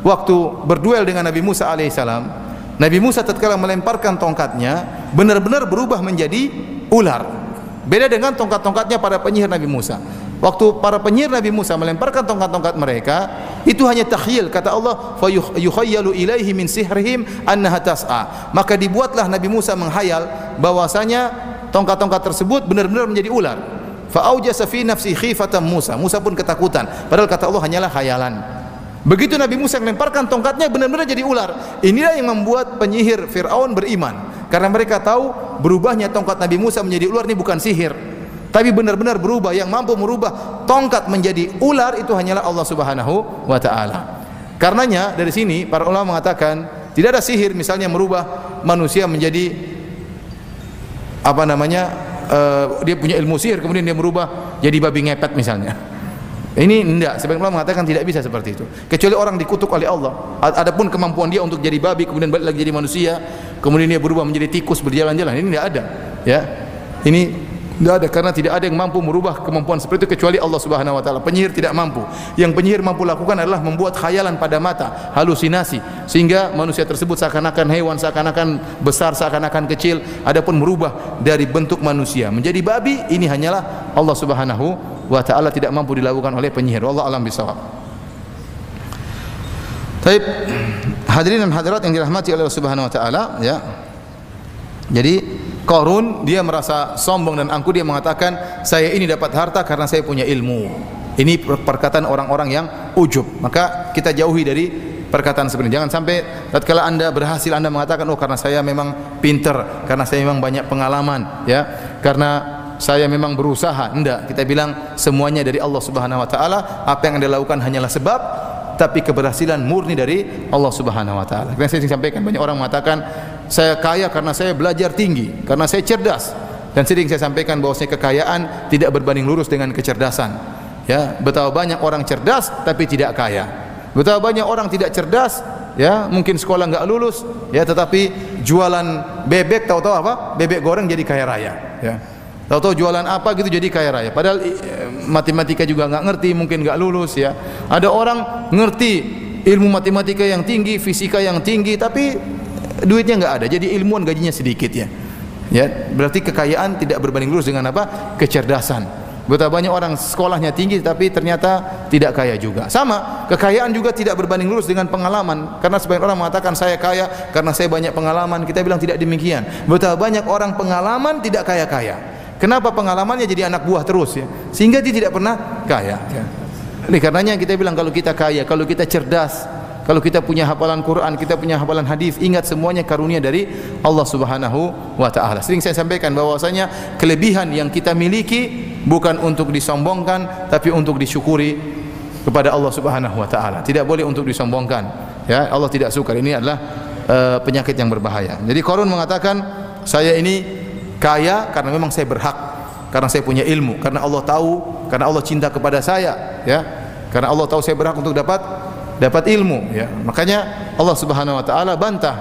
waktu berduel dengan Nabi Musa alaihissalam, Nabi Musa tatkala melemparkan tongkatnya benar-benar berubah menjadi ular. Beda dengan tongkat-tongkatnya para penyihir Nabi Musa. Waktu para penyihir Nabi Musa melemparkan tongkat-tongkat mereka, itu hanya takhyil kata Allah fa ilaihi min sihrihim annaha tas'a. Maka dibuatlah Nabi Musa menghayal bahwasanya tongkat-tongkat tersebut benar-benar menjadi ular. Fa aujasa fi nafsi khifatan Musa. Musa pun ketakutan. Padahal kata Allah hanyalah khayalan. Begitu Nabi Musa melemparkan tongkatnya benar-benar jadi ular. Inilah yang membuat penyihir Firaun beriman karena mereka tahu berubahnya tongkat Nabi Musa menjadi ular ini bukan sihir. Tapi benar-benar berubah yang mampu merubah tongkat menjadi ular itu hanyalah Allah Subhanahu wa taala. Karenanya dari sini para ulama mengatakan tidak ada sihir misalnya merubah manusia menjadi apa namanya uh, dia punya ilmu sihir kemudian dia merubah jadi babi ngepet misalnya. Ini tidak, sebagian ulama mengatakan tidak bisa seperti itu. Kecuali orang dikutuk oleh Allah. Adapun kemampuan dia untuk jadi babi kemudian balik lagi jadi manusia, kemudian dia berubah menjadi tikus berjalan-jalan, ini tidak ada. Ya. Ini tidak ada karena tidak ada yang mampu merubah kemampuan seperti itu kecuali Allah Subhanahu wa taala. Penyihir tidak mampu. Yang penyihir mampu lakukan adalah membuat khayalan pada mata, halusinasi sehingga manusia tersebut seakan-akan hewan, seakan-akan besar, seakan-akan kecil, adapun merubah dari bentuk manusia menjadi babi ini hanyalah Allah Subhanahu wa taala tidak mampu dilakukan oleh penyihir. Allah alam bisawab. Baik, hadirin dan hadirat yang dirahmati oleh Allah Subhanahu wa taala, ya. Jadi Qarun dia merasa sombong dan angkuh dia mengatakan saya ini dapat harta karena saya punya ilmu. Ini perkataan orang-orang yang ujub. Maka kita jauhi dari perkataan seperti ini. Jangan sampai tatkala Anda berhasil Anda mengatakan oh karena saya memang pinter, karena saya memang banyak pengalaman, ya. Karena saya memang berusaha. Enggak, kita bilang semuanya dari Allah Subhanahu wa taala. Apa yang Anda lakukan hanyalah sebab tapi keberhasilan murni dari Allah Subhanahu wa taala. Yang saya sampaikan banyak orang mengatakan saya kaya karena saya belajar tinggi, karena saya cerdas. Dan sering saya sampaikan bahwasanya kekayaan tidak berbanding lurus dengan kecerdasan. Ya, betapa banyak orang cerdas tapi tidak kaya. Betapa banyak orang tidak cerdas ya mungkin sekolah enggak lulus ya tetapi jualan bebek tahu-tahu apa bebek goreng jadi kaya raya ya Tahu-tahu jualan apa gitu jadi kaya raya. Padahal matematika juga nggak ngerti, mungkin nggak lulus ya. Ada orang ngerti ilmu matematika yang tinggi, fisika yang tinggi, tapi duitnya nggak ada. Jadi ilmuwan gajinya sedikit ya. Ya, berarti kekayaan tidak berbanding lurus dengan apa? Kecerdasan. Betapa banyak orang sekolahnya tinggi tapi ternyata tidak kaya juga. Sama, kekayaan juga tidak berbanding lurus dengan pengalaman. Karena sebagian orang mengatakan saya kaya karena saya banyak pengalaman. Kita bilang tidak demikian. Betapa banyak orang pengalaman tidak kaya-kaya. Kenapa pengalamannya jadi anak buah terus ya? Sehingga dia tidak pernah kaya. Ya. Ini karenanya kita bilang kalau kita kaya, kalau kita cerdas, kalau kita punya hafalan Quran, kita punya hafalan hadis, ingat semuanya karunia dari Allah Subhanahu wa taala. Sering saya sampaikan bahwasanya kelebihan yang kita miliki bukan untuk disombongkan tapi untuk disyukuri kepada Allah Subhanahu wa taala. Tidak boleh untuk disombongkan. Ya, Allah tidak suka. Ini adalah uh, penyakit yang berbahaya. Jadi Qarun mengatakan, saya ini kaya karena memang saya berhak karena saya punya ilmu karena Allah tahu karena Allah cinta kepada saya ya karena Allah tahu saya berhak untuk dapat dapat ilmu ya makanya Allah Subhanahu wa taala bantah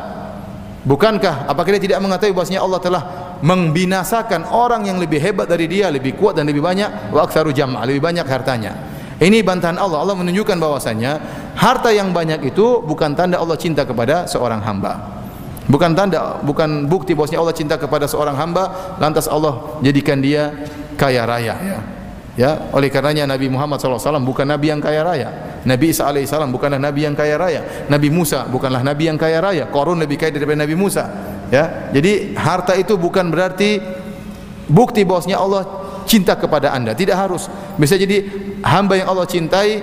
bukankah apakah dia tidak mengetahui bahwasanya Allah telah membinasakan orang yang lebih hebat dari dia lebih kuat dan lebih banyak wa aktsaru jam'a lebih banyak hartanya ini bantahan Allah Allah menunjukkan bahwasanya harta yang banyak itu bukan tanda Allah cinta kepada seorang hamba Bukan tanda, bukan bukti bahwasanya Allah cinta kepada seorang hamba, lantas Allah jadikan dia kaya raya. Ya. ya, oleh karenanya Nabi Muhammad SAW bukan Nabi yang kaya raya. Nabi Isa alaihissalam bukanlah Nabi yang kaya raya. Nabi Musa bukanlah Nabi yang kaya raya. Korun lebih kaya daripada Nabi Musa. Ya, jadi harta itu bukan berarti bukti bahwasanya Allah cinta kepada anda. Tidak harus. Bisa jadi hamba yang Allah cintai,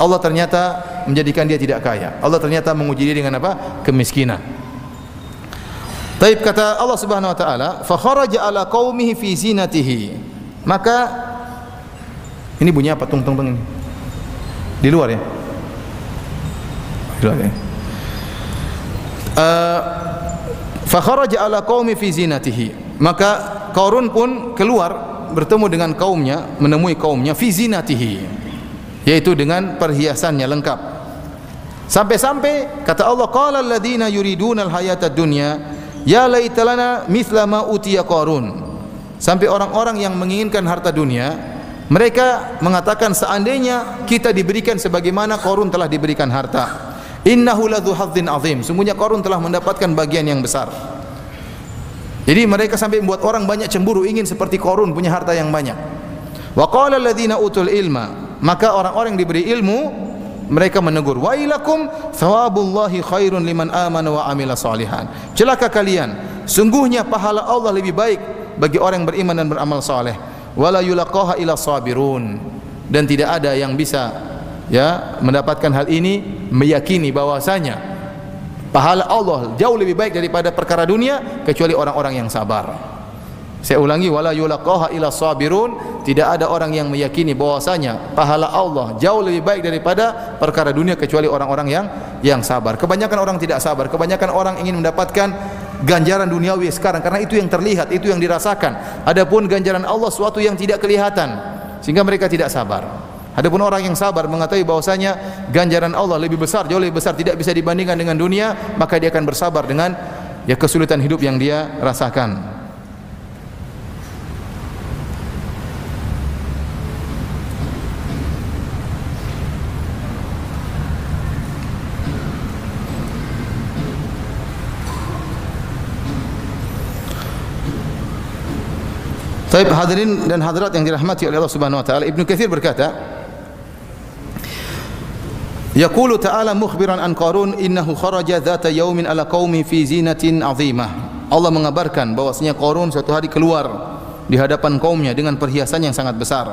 Allah ternyata menjadikan dia tidak kaya. Allah ternyata menguji dia dengan apa? Kemiskinan. Taib kata Allah Subhanahu wa taala, fa kharaja ala qaumihi fi zinatihi. Maka ini bunyi apa tung tung tung ini? Di luar ya? Di luar ya. Uh, fa kharaja ala qaumi fi zinatihi. Maka Qarun pun keluar bertemu dengan kaumnya, menemui kaumnya fi zinatihi. Yaitu dengan perhiasannya lengkap. Sampai-sampai kata Allah qala alladziina yuriduna al-hayata dunya Ya laitalana mithla ma utiya Qarun. Sampai orang-orang yang menginginkan harta dunia, mereka mengatakan seandainya kita diberikan sebagaimana Qarun telah diberikan harta. Innahu ladzu hadzin azim. Sungguhnya Qarun telah mendapatkan bagian yang besar. Jadi mereka sampai membuat orang banyak cemburu ingin seperti Qarun punya harta yang banyak. Wa qala alladziina utul ilma, maka orang-orang yang diberi ilmu mereka menegur, "Wailakum thawabullahi khairun liman amana wa amila salihan." Celaka kalian, sungguhnya pahala Allah lebih baik bagi orang yang beriman dan beramal saleh. Wala yulaqaha ila sabirun. Dan tidak ada yang bisa ya mendapatkan hal ini meyakini bahwasanya pahala Allah jauh lebih baik daripada perkara dunia kecuali orang-orang yang sabar. Saya ulangi wala yulaqaha ila sabirun, tidak ada orang yang meyakini bahwasanya pahala Allah jauh lebih baik daripada perkara dunia kecuali orang-orang yang yang sabar. Kebanyakan orang tidak sabar, kebanyakan orang ingin mendapatkan ganjaran duniawi sekarang karena itu yang terlihat, itu yang dirasakan. Adapun ganjaran Allah suatu yang tidak kelihatan sehingga mereka tidak sabar. Adapun orang yang sabar mengetahui bahwasanya ganjaran Allah lebih besar, jauh lebih besar, tidak bisa dibandingkan dengan dunia, maka dia akan bersabar dengan ya kesulitan hidup yang dia rasakan. Taib hadirin dan hadirat yang dirahmati oleh Allah Subhanahu wa taala, Ibnu Katsir berkata, Yaqulu ta'ala mukhbiran an Qarun innahu kharaja dhata yaumin ala qaumi fi zinatin azimah. Allah mengabarkan bahwasanya Qarun suatu hari keluar di hadapan kaumnya dengan perhiasan yang sangat besar.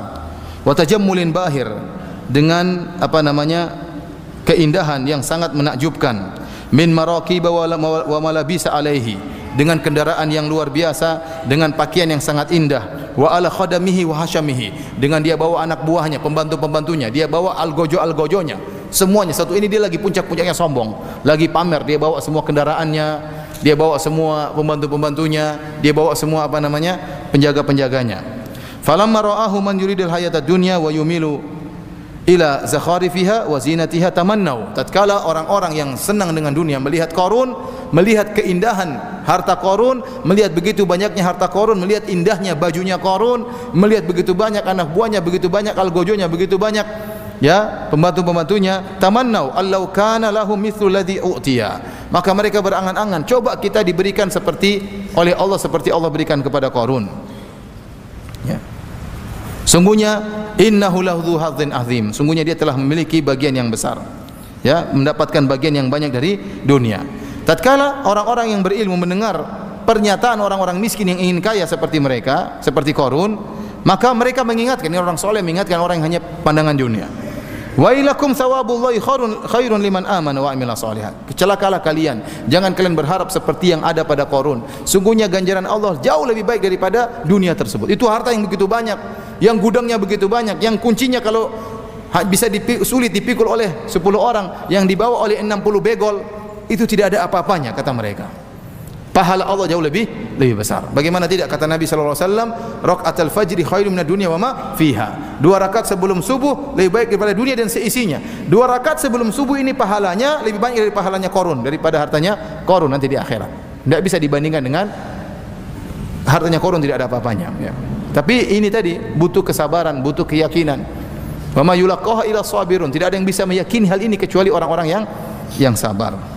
Wa tajammulin bahir dengan apa namanya keindahan yang sangat menakjubkan. Min maraqib wa malabisa alaihi dengan kendaraan yang luar biasa dengan pakaian yang sangat indah. Wa ala khadamihi wa hashamihi. Dengan dia bawa anak buahnya pembantu-pembantunya. Dia bawa algojo algojonya semuanya satu ini dia lagi puncak-puncaknya sombong. Lagi pamer dia bawa semua kendaraannya dia bawa semua pembantu-pembantunya dia bawa semua apa namanya penjaga-penjaganya. Falamma ra'ahu man yuridul hayata dunya wa yumilu ila zakharifiha wa zinatiha tamannau. Tatkala orang-orang yang senang dengan dunia melihat Qarun melihat keindahan harta Qarun melihat begitu banyaknya harta Qarun melihat indahnya bajunya Qarun melihat begitu banyak anak buahnya begitu banyak algojonya begitu banyak ya pembantu-pembantunya tamannau. Allau kana lahum mithlu ladzi utiya. Maka mereka berangan-angan coba kita diberikan seperti oleh Allah seperti Allah berikan kepada ya sungguhnya innahu lahu hadzin azim. Sungguhnya dia telah memiliki bagian yang besar. Ya mendapatkan bagian yang banyak dari dunia. Tatkala orang-orang yang berilmu mendengar pernyataan orang-orang miskin yang ingin kaya seperti mereka seperti Qarun maka mereka mengingatkan ini orang soleh mengingatkan orang yang hanya pandangan dunia Wailakum thawabullahi khairun khairun liman amana wa amila salihan. Kecelakalah kalian, jangan kalian berharap seperti yang ada pada Qarun. Sungguhnya ganjaran Allah jauh lebih baik daripada dunia tersebut. Itu harta yang begitu banyak, yang gudangnya begitu banyak, yang kuncinya kalau bisa dipikul, sulit dipikul oleh 10 orang, yang dibawa oleh 60 begol, itu tidak ada apa-apanya kata mereka pahala Allah jauh lebih lebih besar. Bagaimana tidak kata Nabi sallallahu alaihi wasallam, rakaatul fajri khairum minad dunya wa ma fiha. Dua rakaat sebelum subuh lebih baik daripada dunia dan seisinya. Dua rakaat sebelum subuh ini pahalanya lebih banyak dari pahalanya korun daripada hartanya korun nanti di akhirat. Tidak bisa dibandingkan dengan hartanya korun tidak ada apa-apanya. Ya. Tapi ini tadi butuh kesabaran, butuh keyakinan. Wa ma yulaqaha ila sabirun. Tidak ada yang bisa meyakini hal ini kecuali orang-orang yang yang sabar.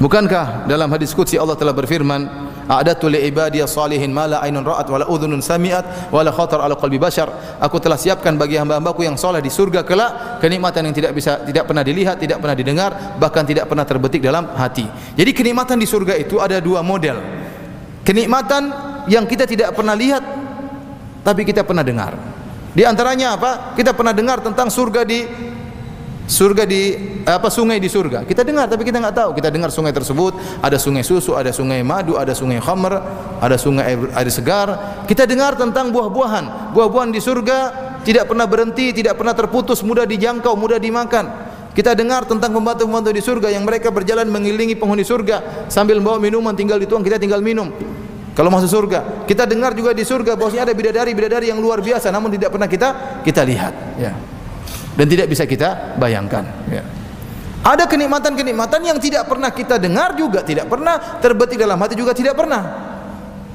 Bukankah dalam hadis qudsi Allah telah berfirman, "A'datu li ibadiy salihin ma la ainun ra'at wa la udhunun sami'at wa la khatar ala qalbi bashar." Aku telah siapkan bagi hamba-hambaku yang saleh di surga kelak kenikmatan yang tidak bisa tidak pernah dilihat, tidak pernah didengar, bahkan tidak pernah terbetik dalam hati. Jadi kenikmatan di surga itu ada dua model. Kenikmatan yang kita tidak pernah lihat tapi kita pernah dengar. Di antaranya apa? Kita pernah dengar tentang surga di surga di apa sungai di surga. Kita dengar tapi kita nggak tahu. Kita dengar sungai tersebut ada sungai susu, ada sungai madu, ada sungai khamr, ada sungai air, air segar. Kita dengar tentang buah-buahan. Buah-buahan di surga tidak pernah berhenti, tidak pernah terputus, mudah dijangkau, mudah dimakan. Kita dengar tentang pembantu-pembantu di surga yang mereka berjalan mengelilingi penghuni surga sambil membawa minuman tinggal dituang kita tinggal minum. Kalau masuk surga, kita dengar juga di surga bahwasanya ada bidadari-bidadari yang luar biasa namun tidak pernah kita kita lihat, ya dan tidak bisa kita bayangkan ya. ada kenikmatan-kenikmatan yang tidak pernah kita dengar juga tidak pernah terbetik dalam hati juga tidak pernah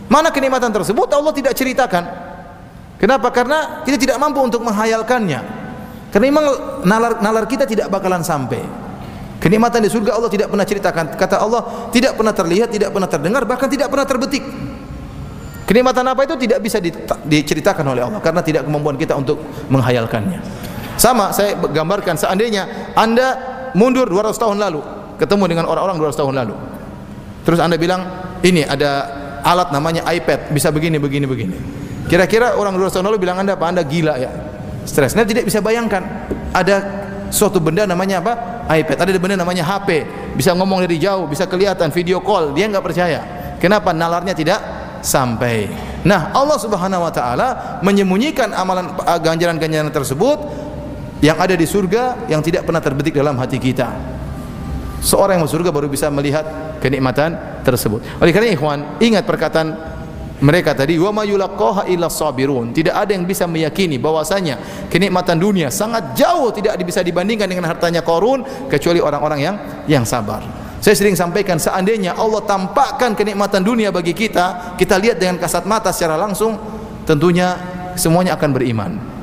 mana kenikmatan tersebut Allah tidak ceritakan kenapa? karena kita tidak mampu untuk menghayalkannya karena memang nalar, nalar kita tidak bakalan sampai Kenikmatan di surga Allah tidak pernah ceritakan. Kata Allah, tidak pernah terlihat, tidak pernah terdengar, bahkan tidak pernah terbetik. Kenikmatan apa itu tidak bisa diceritakan oleh Allah karena tidak kemampuan kita untuk menghayalkannya. Sama saya gambarkan seandainya Anda mundur 200 tahun lalu, ketemu dengan orang-orang 200 tahun lalu. Terus Anda bilang, "Ini ada alat namanya iPad, bisa begini begini begini." Kira-kira orang 200 tahun lalu bilang Anda apa? Anda gila ya. Stres. Anda tidak bisa bayangkan ada suatu benda namanya apa? iPad. Ada benda namanya HP. Bisa ngomong dari jauh, bisa kelihatan video call. Dia nggak percaya. Kenapa? Nalarnya tidak sampai. Nah, Allah Subhanahu wa taala menyembunyikan amalan uh, ganjaran-ganjaran tersebut yang ada di surga yang tidak pernah terbetik dalam hati kita. Seorang yang masuk surga baru bisa melihat kenikmatan tersebut. Oleh karena ikhwan, ingat perkataan mereka tadi wa mayulaqaha illa sabirun. Tidak ada yang bisa meyakini bahwasanya kenikmatan dunia sangat jauh tidak bisa dibandingkan dengan hartanya Qarun kecuali orang-orang yang yang sabar. Saya sering sampaikan seandainya Allah tampakkan kenikmatan dunia bagi kita, kita lihat dengan kasat mata secara langsung, tentunya semuanya akan beriman.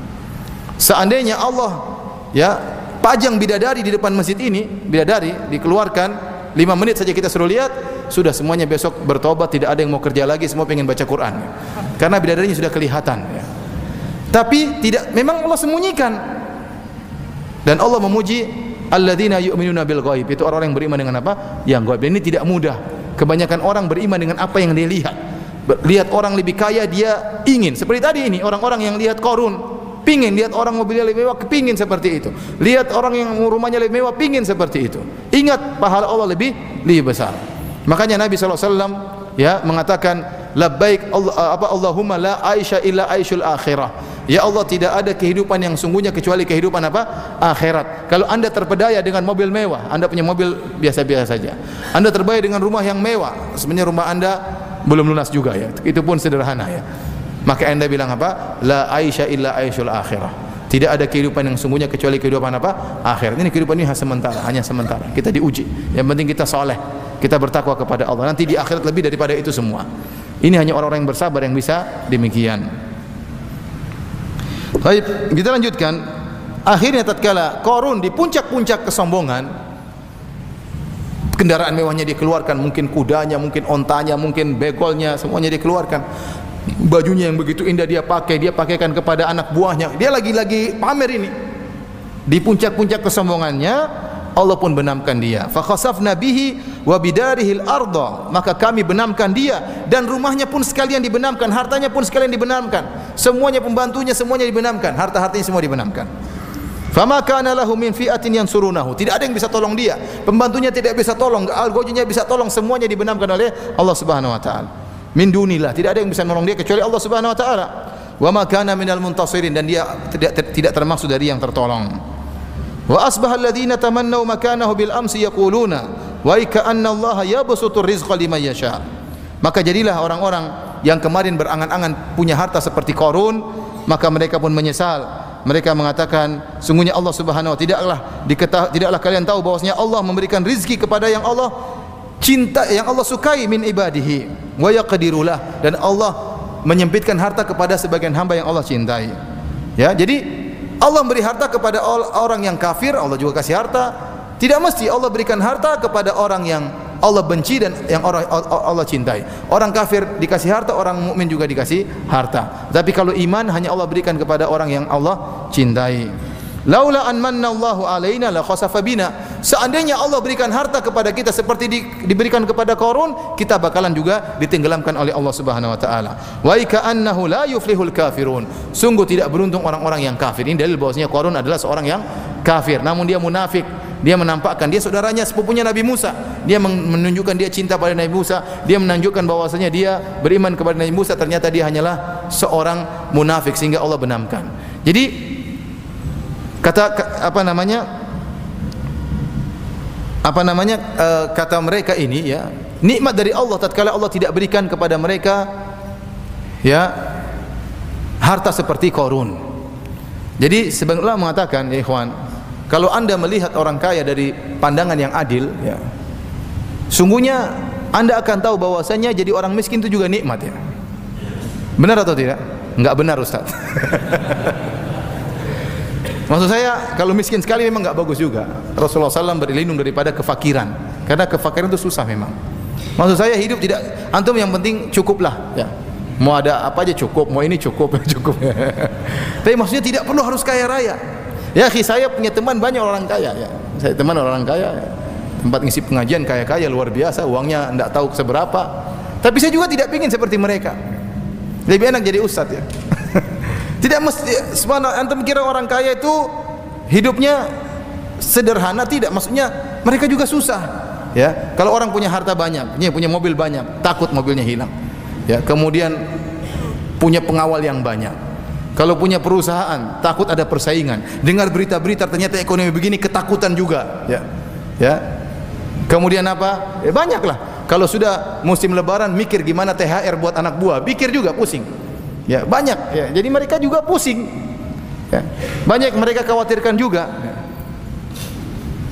Seandainya Allah ya pajang bidadari di depan masjid ini, bidadari dikeluarkan 5 menit saja kita suruh lihat, sudah semuanya besok bertobat, tidak ada yang mau kerja lagi, semua ingin baca Quran. Karena bidadarinya sudah kelihatan ya. Tapi tidak memang Allah sembunyikan. Dan Allah memuji alladzina yu'minuna bil ghaib. Itu orang-orang yang beriman dengan apa? Yang gaib ini tidak mudah. Kebanyakan orang beriman dengan apa yang dia lihat. Lihat orang lebih kaya dia ingin. Seperti tadi ini orang-orang yang lihat korun pingin lihat orang mobilnya lebih mewah pingin seperti itu lihat orang yang rumahnya lebih mewah pingin seperti itu ingat pahala Allah lebih lebih besar makanya Nabi SAW ya mengatakan labbaik Allah, apa Allahumma la aisha illa aishul akhirah Ya Allah tidak ada kehidupan yang sungguhnya kecuali kehidupan apa? Akhirat. Kalau anda terpedaya dengan mobil mewah, anda punya mobil biasa-biasa saja. Anda terpedaya dengan rumah yang mewah, sebenarnya rumah anda belum lunas juga ya. Itu pun sederhana ya. Maka anda bilang apa? La aisha illa aishul akhirah. Tidak ada kehidupan yang sungguhnya kecuali kehidupan apa? Akhirat. Ini kehidupan ini hanya sementara, hanya sementara. Kita diuji. Yang penting kita soleh, kita bertakwa kepada Allah. Nanti di akhirat lebih daripada itu semua. Ini hanya orang-orang yang bersabar yang bisa demikian. Baik, kita lanjutkan. Akhirnya tatkala Korun di puncak-puncak kesombongan, kendaraan mewahnya dikeluarkan, mungkin kudanya, mungkin ontanya, mungkin begolnya, semuanya dikeluarkan. Bajunya yang begitu indah dia pakai, dia pakaikan kepada anak buahnya. Dia lagi-lagi pamer ini. Di puncak-puncak kesombongannya, Allah pun benamkan dia. Fa khasafna wa bidarihil arda. Maka kami benamkan dia dan rumahnya pun sekalian dibenamkan, hartanya pun sekalian dibenamkan. Semuanya pembantunya semuanya dibenamkan, harta-hartanya semua dibenamkan. Fama kana lahu min fi'atin yansurunahu. Tidak ada yang bisa tolong dia. Pembantunya tidak bisa tolong, algojonya bisa tolong, semuanya dibenamkan oleh Allah Subhanahu wa taala. Min dunillah, tidak ada yang bisa menolong dia kecuali Allah Subhanahu wa taala. Wa ma kana minal muntasirin dan dia tidak tidak termasuk dari yang tertolong. Wa asbaha alladhina tamannaw makanahu bil amsi yaquluna wa anna Allah yabsutu rizqa liman yasha. Maka jadilah orang-orang yang kemarin berangan-angan punya harta seperti Qarun, maka mereka pun menyesal. Mereka mengatakan, sungguhnya Allah Subhanahu wa tidaklah diketahui tidaklah kalian tahu bahwasanya Allah memberikan rizki kepada yang Allah cinta yang Allah sukai min ibadihi wa yaqdirulah dan Allah menyempitkan harta kepada sebagian hamba yang Allah cintai. Ya, jadi Allah beri harta kepada orang yang kafir, Allah juga kasih harta. Tidak mesti Allah berikan harta kepada orang yang Allah benci dan yang orang Allah cintai. Orang kafir dikasih harta, orang mukmin juga dikasih harta. Tapi kalau iman hanya Allah berikan kepada orang yang Allah cintai. Laula an Allahu alaina la khasafa bina. Seandainya Allah berikan harta kepada kita seperti di, diberikan kepada Qarun, kita bakalan juga ditenggelamkan oleh Allah Subhanahu wa taala. Wa ika annahu la yuflihul kafirun. Sungguh tidak beruntung orang-orang yang kafir. Ini dalil bahwasanya Qarun adalah seorang yang kafir, namun dia munafik. Dia menampakkan dia saudaranya sepupunya Nabi Musa. Dia menunjukkan dia cinta pada Nabi Musa. Dia menunjukkan bahwasanya dia beriman kepada Nabi Musa. Ternyata dia hanyalah seorang munafik sehingga Allah benamkan. Jadi kata apa namanya? Apa namanya? Uh, kata mereka ini ya nikmat dari Allah tatkala Allah tidak berikan kepada mereka ya harta seperti korun. Jadi sebagian mengatakan ya ikhwan kalau anda melihat orang kaya dari pandangan yang adil ya sungguhnya anda akan tahu bahwasanya jadi orang miskin itu juga nikmat ya. Benar atau tidak? Enggak benar Ustaz Maksud saya kalau miskin sekali memang enggak bagus juga. Rasulullah SAW berlindung daripada kefakiran. Karena kefakiran itu susah memang. Maksud saya hidup tidak antum yang penting cukuplah ya. Mau ada apa aja cukup, mau ini cukup, cukup. Tapi maksudnya tidak perlu harus kaya raya. Ya, saya punya teman banyak orang kaya ya. Saya teman orang kaya. Ya. Tempat ngisi pengajian kaya-kaya luar biasa, uangnya enggak tahu seberapa. Tapi saya juga tidak ingin seperti mereka. Lebih enak jadi ustaz ya. Tidak mesti subhanallah antum kira orang kaya itu hidupnya sederhana tidak. Maksudnya mereka juga susah ya. Kalau orang punya harta banyak punya punya mobil banyak takut mobilnya hilang ya. Kemudian punya pengawal yang banyak. Kalau punya perusahaan takut ada persaingan. Dengar berita-berita ternyata ekonomi begini ketakutan juga ya. Ya. Kemudian apa? Ya, banyaklah. Kalau sudah musim lebaran mikir gimana THR buat anak buah. Pikir juga pusing Ya, banyak ya. Jadi mereka juga pusing. Ya. Banyak mereka khawatirkan juga.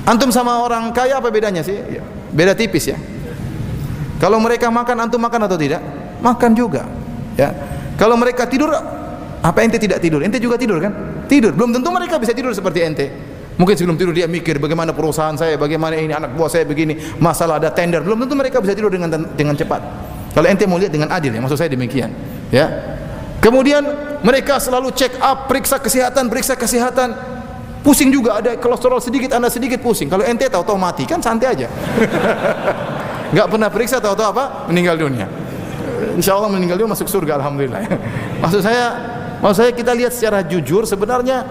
Antum sama orang kaya apa bedanya sih? Ya. Beda tipis ya. Kalau mereka makan antum makan atau tidak? Makan juga. Ya. Kalau mereka tidur apa ente tidak tidur? Ente juga tidur kan? Tidur. Belum tentu mereka bisa tidur seperti ente. Mungkin sebelum tidur dia mikir bagaimana perusahaan saya, bagaimana ini anak buah saya begini, masalah ada tender. Belum tentu mereka bisa tidur dengan dengan cepat. Kalau ente mau lihat dengan adil ya, maksud saya demikian. Ya. Kemudian mereka selalu check up, periksa kesehatan, periksa kesehatan. Pusing juga ada kolesterol sedikit, anda sedikit pusing. Kalau ente tahu-tahu mati kan santai aja. Enggak pernah periksa tahu-tahu apa? Meninggal dunia. Insya Allah meninggal dunia masuk surga alhamdulillah. Maksud saya, maksud saya kita lihat secara jujur sebenarnya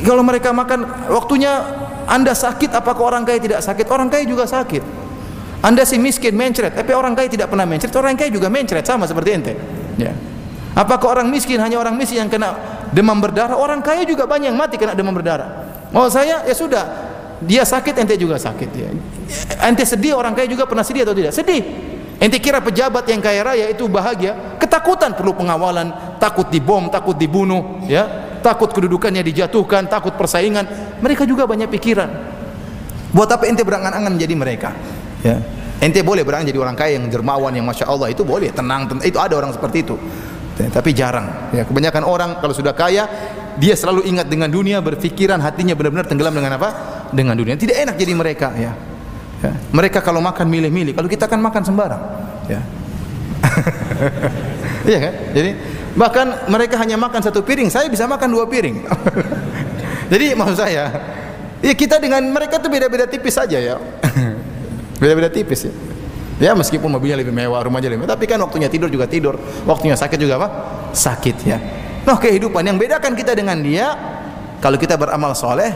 kalau mereka makan waktunya anda sakit apakah orang kaya tidak sakit? Orang kaya juga sakit. Anda si miskin mencret, tapi orang kaya tidak pernah mencret. Orang kaya juga mencret sama seperti ente. Ya. Apakah orang miskin hanya orang miskin yang kena demam berdarah? Orang kaya juga banyak yang mati kena demam berdarah. Mau saya ya sudah, dia sakit ente juga sakit ya. Ente sedih orang kaya juga pernah sedih atau tidak? Sedih. Ente kira pejabat yang kaya raya itu bahagia? Ketakutan perlu pengawalan, takut dibom, takut dibunuh, ya. Takut kedudukannya dijatuhkan, takut persaingan. Mereka juga banyak pikiran. Buat apa ente berangan-angan menjadi mereka? Ya. Ente boleh berang jadi orang kaya yang dermawan yang masya Allah itu boleh tenang, tenang itu ada orang seperti itu. Tapi jarang. Ya, kebanyakan orang kalau sudah kaya dia selalu ingat dengan dunia, berpikiran hatinya benar-benar tenggelam dengan apa? Dengan dunia. Tidak enak jadi mereka. Ya. ya. Mereka kalau makan milih-milih. Kalau kita kan makan sembarang. Ya. Iya kan? Jadi bahkan mereka hanya makan satu piring, saya bisa makan dua piring. Jadi maksud saya, ya kita dengan mereka itu beda-beda tipis saja ya. Beda-beda tipis ya. Ya meskipun mobilnya lebih mewah, rumahnya lebih mewah, tapi kan waktunya tidur juga tidur, waktunya sakit juga apa? Sakit ya. Nah kehidupan yang bedakan kita dengan dia, kalau kita beramal soleh,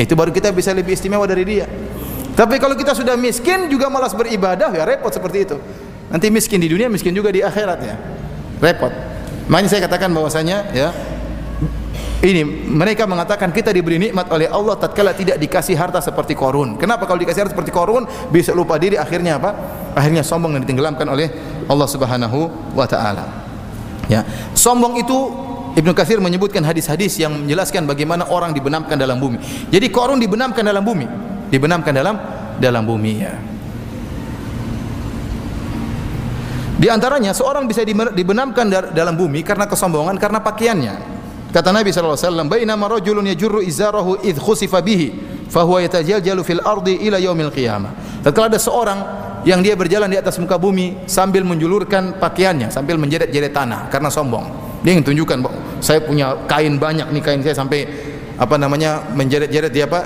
itu baru kita bisa lebih istimewa dari dia. Tapi kalau kita sudah miskin juga malas beribadah, ya repot seperti itu. Nanti miskin di dunia, miskin juga di akhirat ya. Repot. Makanya saya katakan bahwasanya ya ini mereka mengatakan kita diberi nikmat oleh Allah tatkala tidak dikasih harta seperti korun. Kenapa kalau dikasih harta seperti korun bisa lupa diri akhirnya apa? Akhirnya sombong dan ditenggelamkan oleh Allah Subhanahu wa taala. Ya. Sombong itu Ibnu Katsir menyebutkan hadis-hadis yang menjelaskan bagaimana orang dibenamkan dalam bumi. Jadi korun dibenamkan dalam bumi, dibenamkan dalam dalam bumi ya. Di antaranya seorang bisa dibenamkan dalam bumi karena kesombongan karena pakaiannya. Kata Nabi sallallahu alaihi wasallam, "Bainama rajulun yajurru izarahu idh khusifa bihi, fahuwa yatajaljalu fil ardi ila yaumil qiyamah." Tatkala ada seorang yang dia berjalan di atas muka bumi sambil menjulurkan pakaiannya, sambil menjeret-jeret tanah karena sombong. Dia ingin tunjukkan, saya punya kain banyak nih kain saya sampai apa namanya menjeret-jeret di apa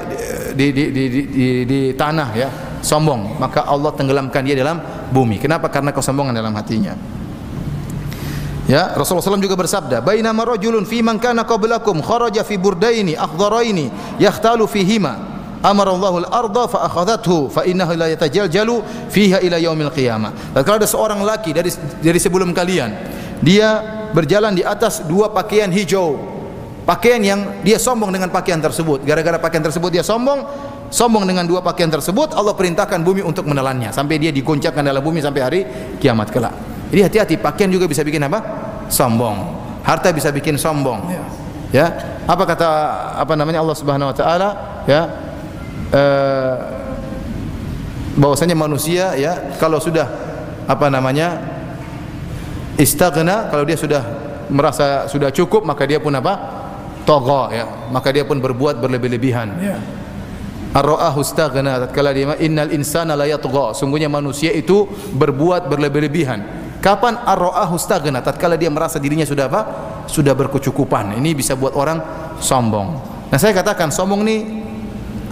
di di, di, di, di, di tanah ya, sombong. Maka Allah tenggelamkan dia dalam bumi. Kenapa? Karena kesombongan dalam hatinya. Ya, Rasulullah SAW juga bersabda, "Bainama rajulun fi man kana qablakum kharaja fi burdaini akhdaraini yahtalu fihima, amara Allahu al-ardha fa akhadhathu fa innahu la yatajaljalu fiha ila yaumil qiyamah." Dan kalau ada seorang laki dari dari sebelum kalian, dia berjalan di atas dua pakaian hijau. Pakaian yang dia sombong dengan pakaian tersebut. Gara-gara pakaian tersebut dia sombong, sombong dengan dua pakaian tersebut, Allah perintahkan bumi untuk menelannya sampai dia digoncangkan dalam bumi sampai hari kiamat kelak. Jadi hati-hati pakaian juga bisa bikin apa? Sombong. Harta bisa bikin sombong. Ya. ya. Apa kata apa namanya Allah Subhanahu wa taala? Ya. Eh, bahwasanya manusia ya kalau sudah apa namanya? istaghna kalau dia sudah merasa sudah cukup maka dia pun apa? tagha ya maka dia pun berbuat berlebih-lebihan ya ar-ra'ahu istaghna tatkala dia innal insana la yatgha sungguhnya manusia itu berbuat berlebih-lebihan kapan ar-ra'ahu tatkala dia merasa dirinya sudah apa sudah berkecukupan ini bisa buat orang sombong nah saya katakan sombong ini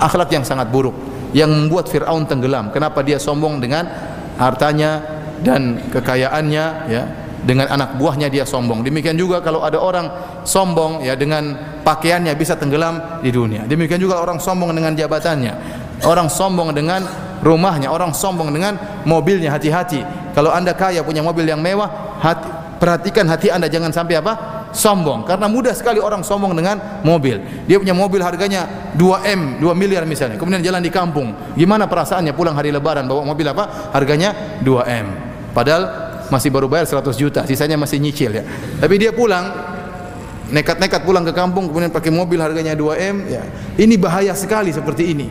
akhlak yang sangat buruk yang membuat Firaun tenggelam kenapa dia sombong dengan hartanya dan kekayaannya ya dengan anak buahnya dia sombong. Demikian juga kalau ada orang sombong ya dengan pakaiannya bisa tenggelam di dunia. Demikian juga orang sombong dengan jabatannya. Orang sombong dengan rumahnya, orang sombong dengan mobilnya. Hati-hati. Kalau Anda kaya punya mobil yang mewah, hati, perhatikan hati Anda jangan sampai apa? sombong karena mudah sekali orang sombong dengan mobil dia punya mobil harganya 2 M 2 miliar misalnya kemudian jalan di kampung gimana perasaannya pulang hari lebaran bawa mobil apa harganya 2 M padahal masih baru bayar 100 juta, sisanya masih nyicil ya. Tapi dia pulang nekat-nekat pulang ke kampung kemudian pakai mobil harganya 2M ya. Ini bahaya sekali seperti ini.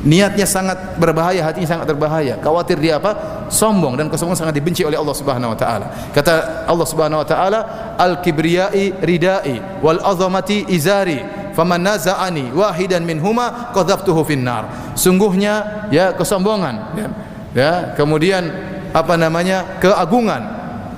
Niatnya sangat berbahaya, hatinya sangat berbahaya. Khawatir dia apa? Sombong dan kesombongan sangat dibenci oleh Allah Subhanahu wa taala. Kata Allah Subhanahu wa taala, "Al-kibriyai ridai wal azamati izari." Faman naza'ani wahidan minhuma qadzaftuhu finnar. Sungguhnya ya kesombongan ya. ya kemudian apa namanya keagungan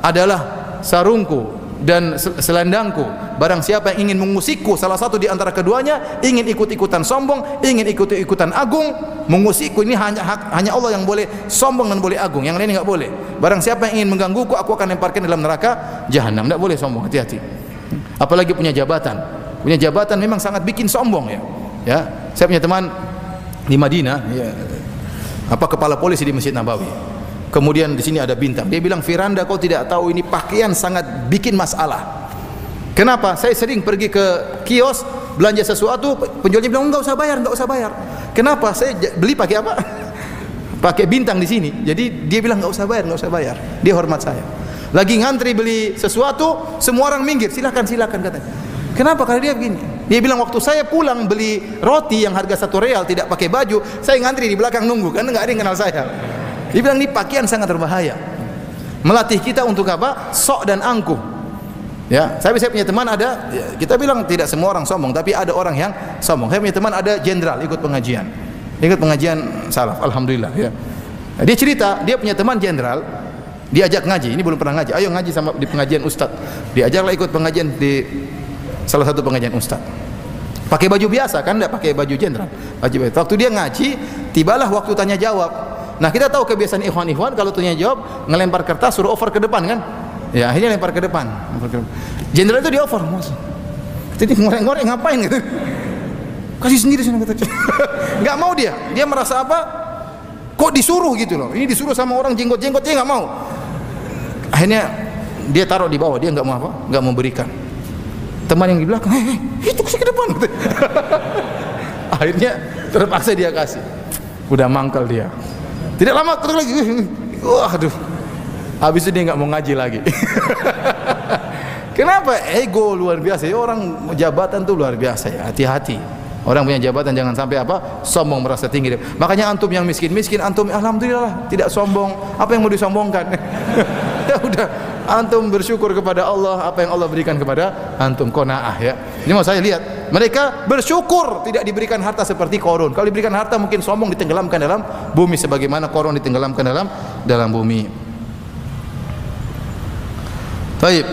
adalah sarungku dan selendangku barang siapa yang ingin mengusikku salah satu di antara keduanya ingin ikut-ikutan sombong ingin ikut-ikutan agung mengusikku ini hanya hanya Allah yang boleh sombong dan boleh agung yang lain enggak boleh. Barang siapa yang ingin menggangguku aku akan lemparkan dalam neraka jahanam. Enggak boleh sombong hati-hati. Apalagi punya jabatan. Punya jabatan memang sangat bikin sombong ya. Ya saya punya teman di Madinah ya, apa kepala polisi di Masjid Nabawi. Kemudian di sini ada bintang. Dia bilang, "Firanda, kau tidak tahu ini pakaian sangat bikin masalah." Kenapa? Saya sering pergi ke kios belanja sesuatu, penjualnya bilang, "Enggak usah bayar, enggak usah bayar." Kenapa? Saya beli pakai apa? pakai bintang di sini. Jadi dia bilang enggak usah bayar, enggak usah bayar. Dia hormat saya. Lagi ngantri beli sesuatu, semua orang minggir. Silakan, silakan katanya. Kenapa? Karena dia begini. Dia bilang waktu saya pulang beli roti yang harga satu real tidak pakai baju, saya ngantri di belakang nunggu kan enggak ada yang kenal saya. Dia bilang ini pakaian sangat berbahaya. Melatih kita untuk apa? Sok dan angkuh. Ya, saya saya punya teman ada ya, kita bilang tidak semua orang sombong, tapi ada orang yang sombong. Saya punya teman ada jenderal ikut pengajian. Ikut pengajian salaf, alhamdulillah ya. Dia cerita, dia punya teman jenderal, diajak ngaji. Ini belum pernah ngaji. Ayo ngaji sama di pengajian ustaz. Diajaklah ikut pengajian di salah satu pengajian ustaz. Pakai baju biasa kan, tidak pakai baju jenderal. Baju Waktu dia ngaji, tibalah waktu tanya jawab. Nah kita tahu kebiasaan ikhwan-ikhwan kalau tanya jawab ngelempar kertas suruh over ke depan kan? Ya akhirnya lempar ke depan. Jenderal itu di over mas. Jadi ngoreng-ngoreng ngapain gitu? Kasih sendiri sana kata. Gak mau dia. Dia merasa apa? Kok disuruh gitu loh? Ini disuruh sama orang jenggot-jenggot dia nggak mau. Akhirnya dia taruh di bawah dia nggak mau apa? Nggak mau berikan. Teman yang di belakang, hei, itu kasih ke depan. Akhirnya terpaksa dia kasih. Udah mangkal dia. Tidak lama ketemu lagi. Wah, aduh. Habis itu dia nggak mau ngaji lagi. Kenapa? Ego luar biasa. Ya, orang jabatan tuh luar biasa ya. Hati-hati. Orang punya jabatan jangan sampai apa? Sombong merasa tinggi. Makanya antum yang miskin-miskin, antum alhamdulillah tidak sombong. Apa yang mau disombongkan? ya udah, antum bersyukur kepada Allah apa yang Allah berikan kepada antum qanaah ya. Ini mau saya lihat. Mereka bersyukur tidak diberikan harta seperti korun. Kalau diberikan harta mungkin sombong ditenggelamkan dalam bumi sebagaimana korun ditenggelamkan dalam dalam bumi. Baik.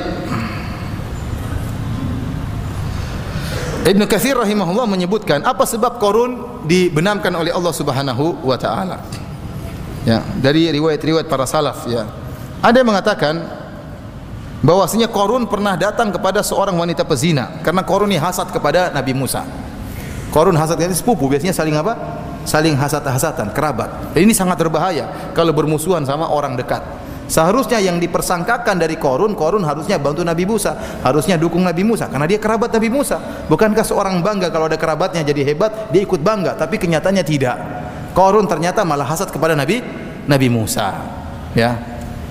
Ibn Kathir rahimahullah menyebutkan apa sebab korun dibenamkan oleh Allah Subhanahu wa taala. Ya, dari riwayat-riwayat para salaf ya. Ada yang mengatakan bahwasanya Korun pernah datang kepada seorang wanita pezina karena Korun ini hasad kepada Nabi Musa. Korun hasad ini sepupu biasanya saling apa? Saling hasad-hasatan, kerabat. Ini sangat berbahaya kalau bermusuhan sama orang dekat. Seharusnya yang dipersangkakan dari Korun, Korun harusnya bantu Nabi Musa, harusnya dukung Nabi Musa karena dia kerabat Nabi Musa. Bukankah seorang bangga kalau ada kerabatnya jadi hebat, dia ikut bangga, tapi kenyataannya tidak. Korun ternyata malah hasad kepada Nabi Nabi Musa. Ya.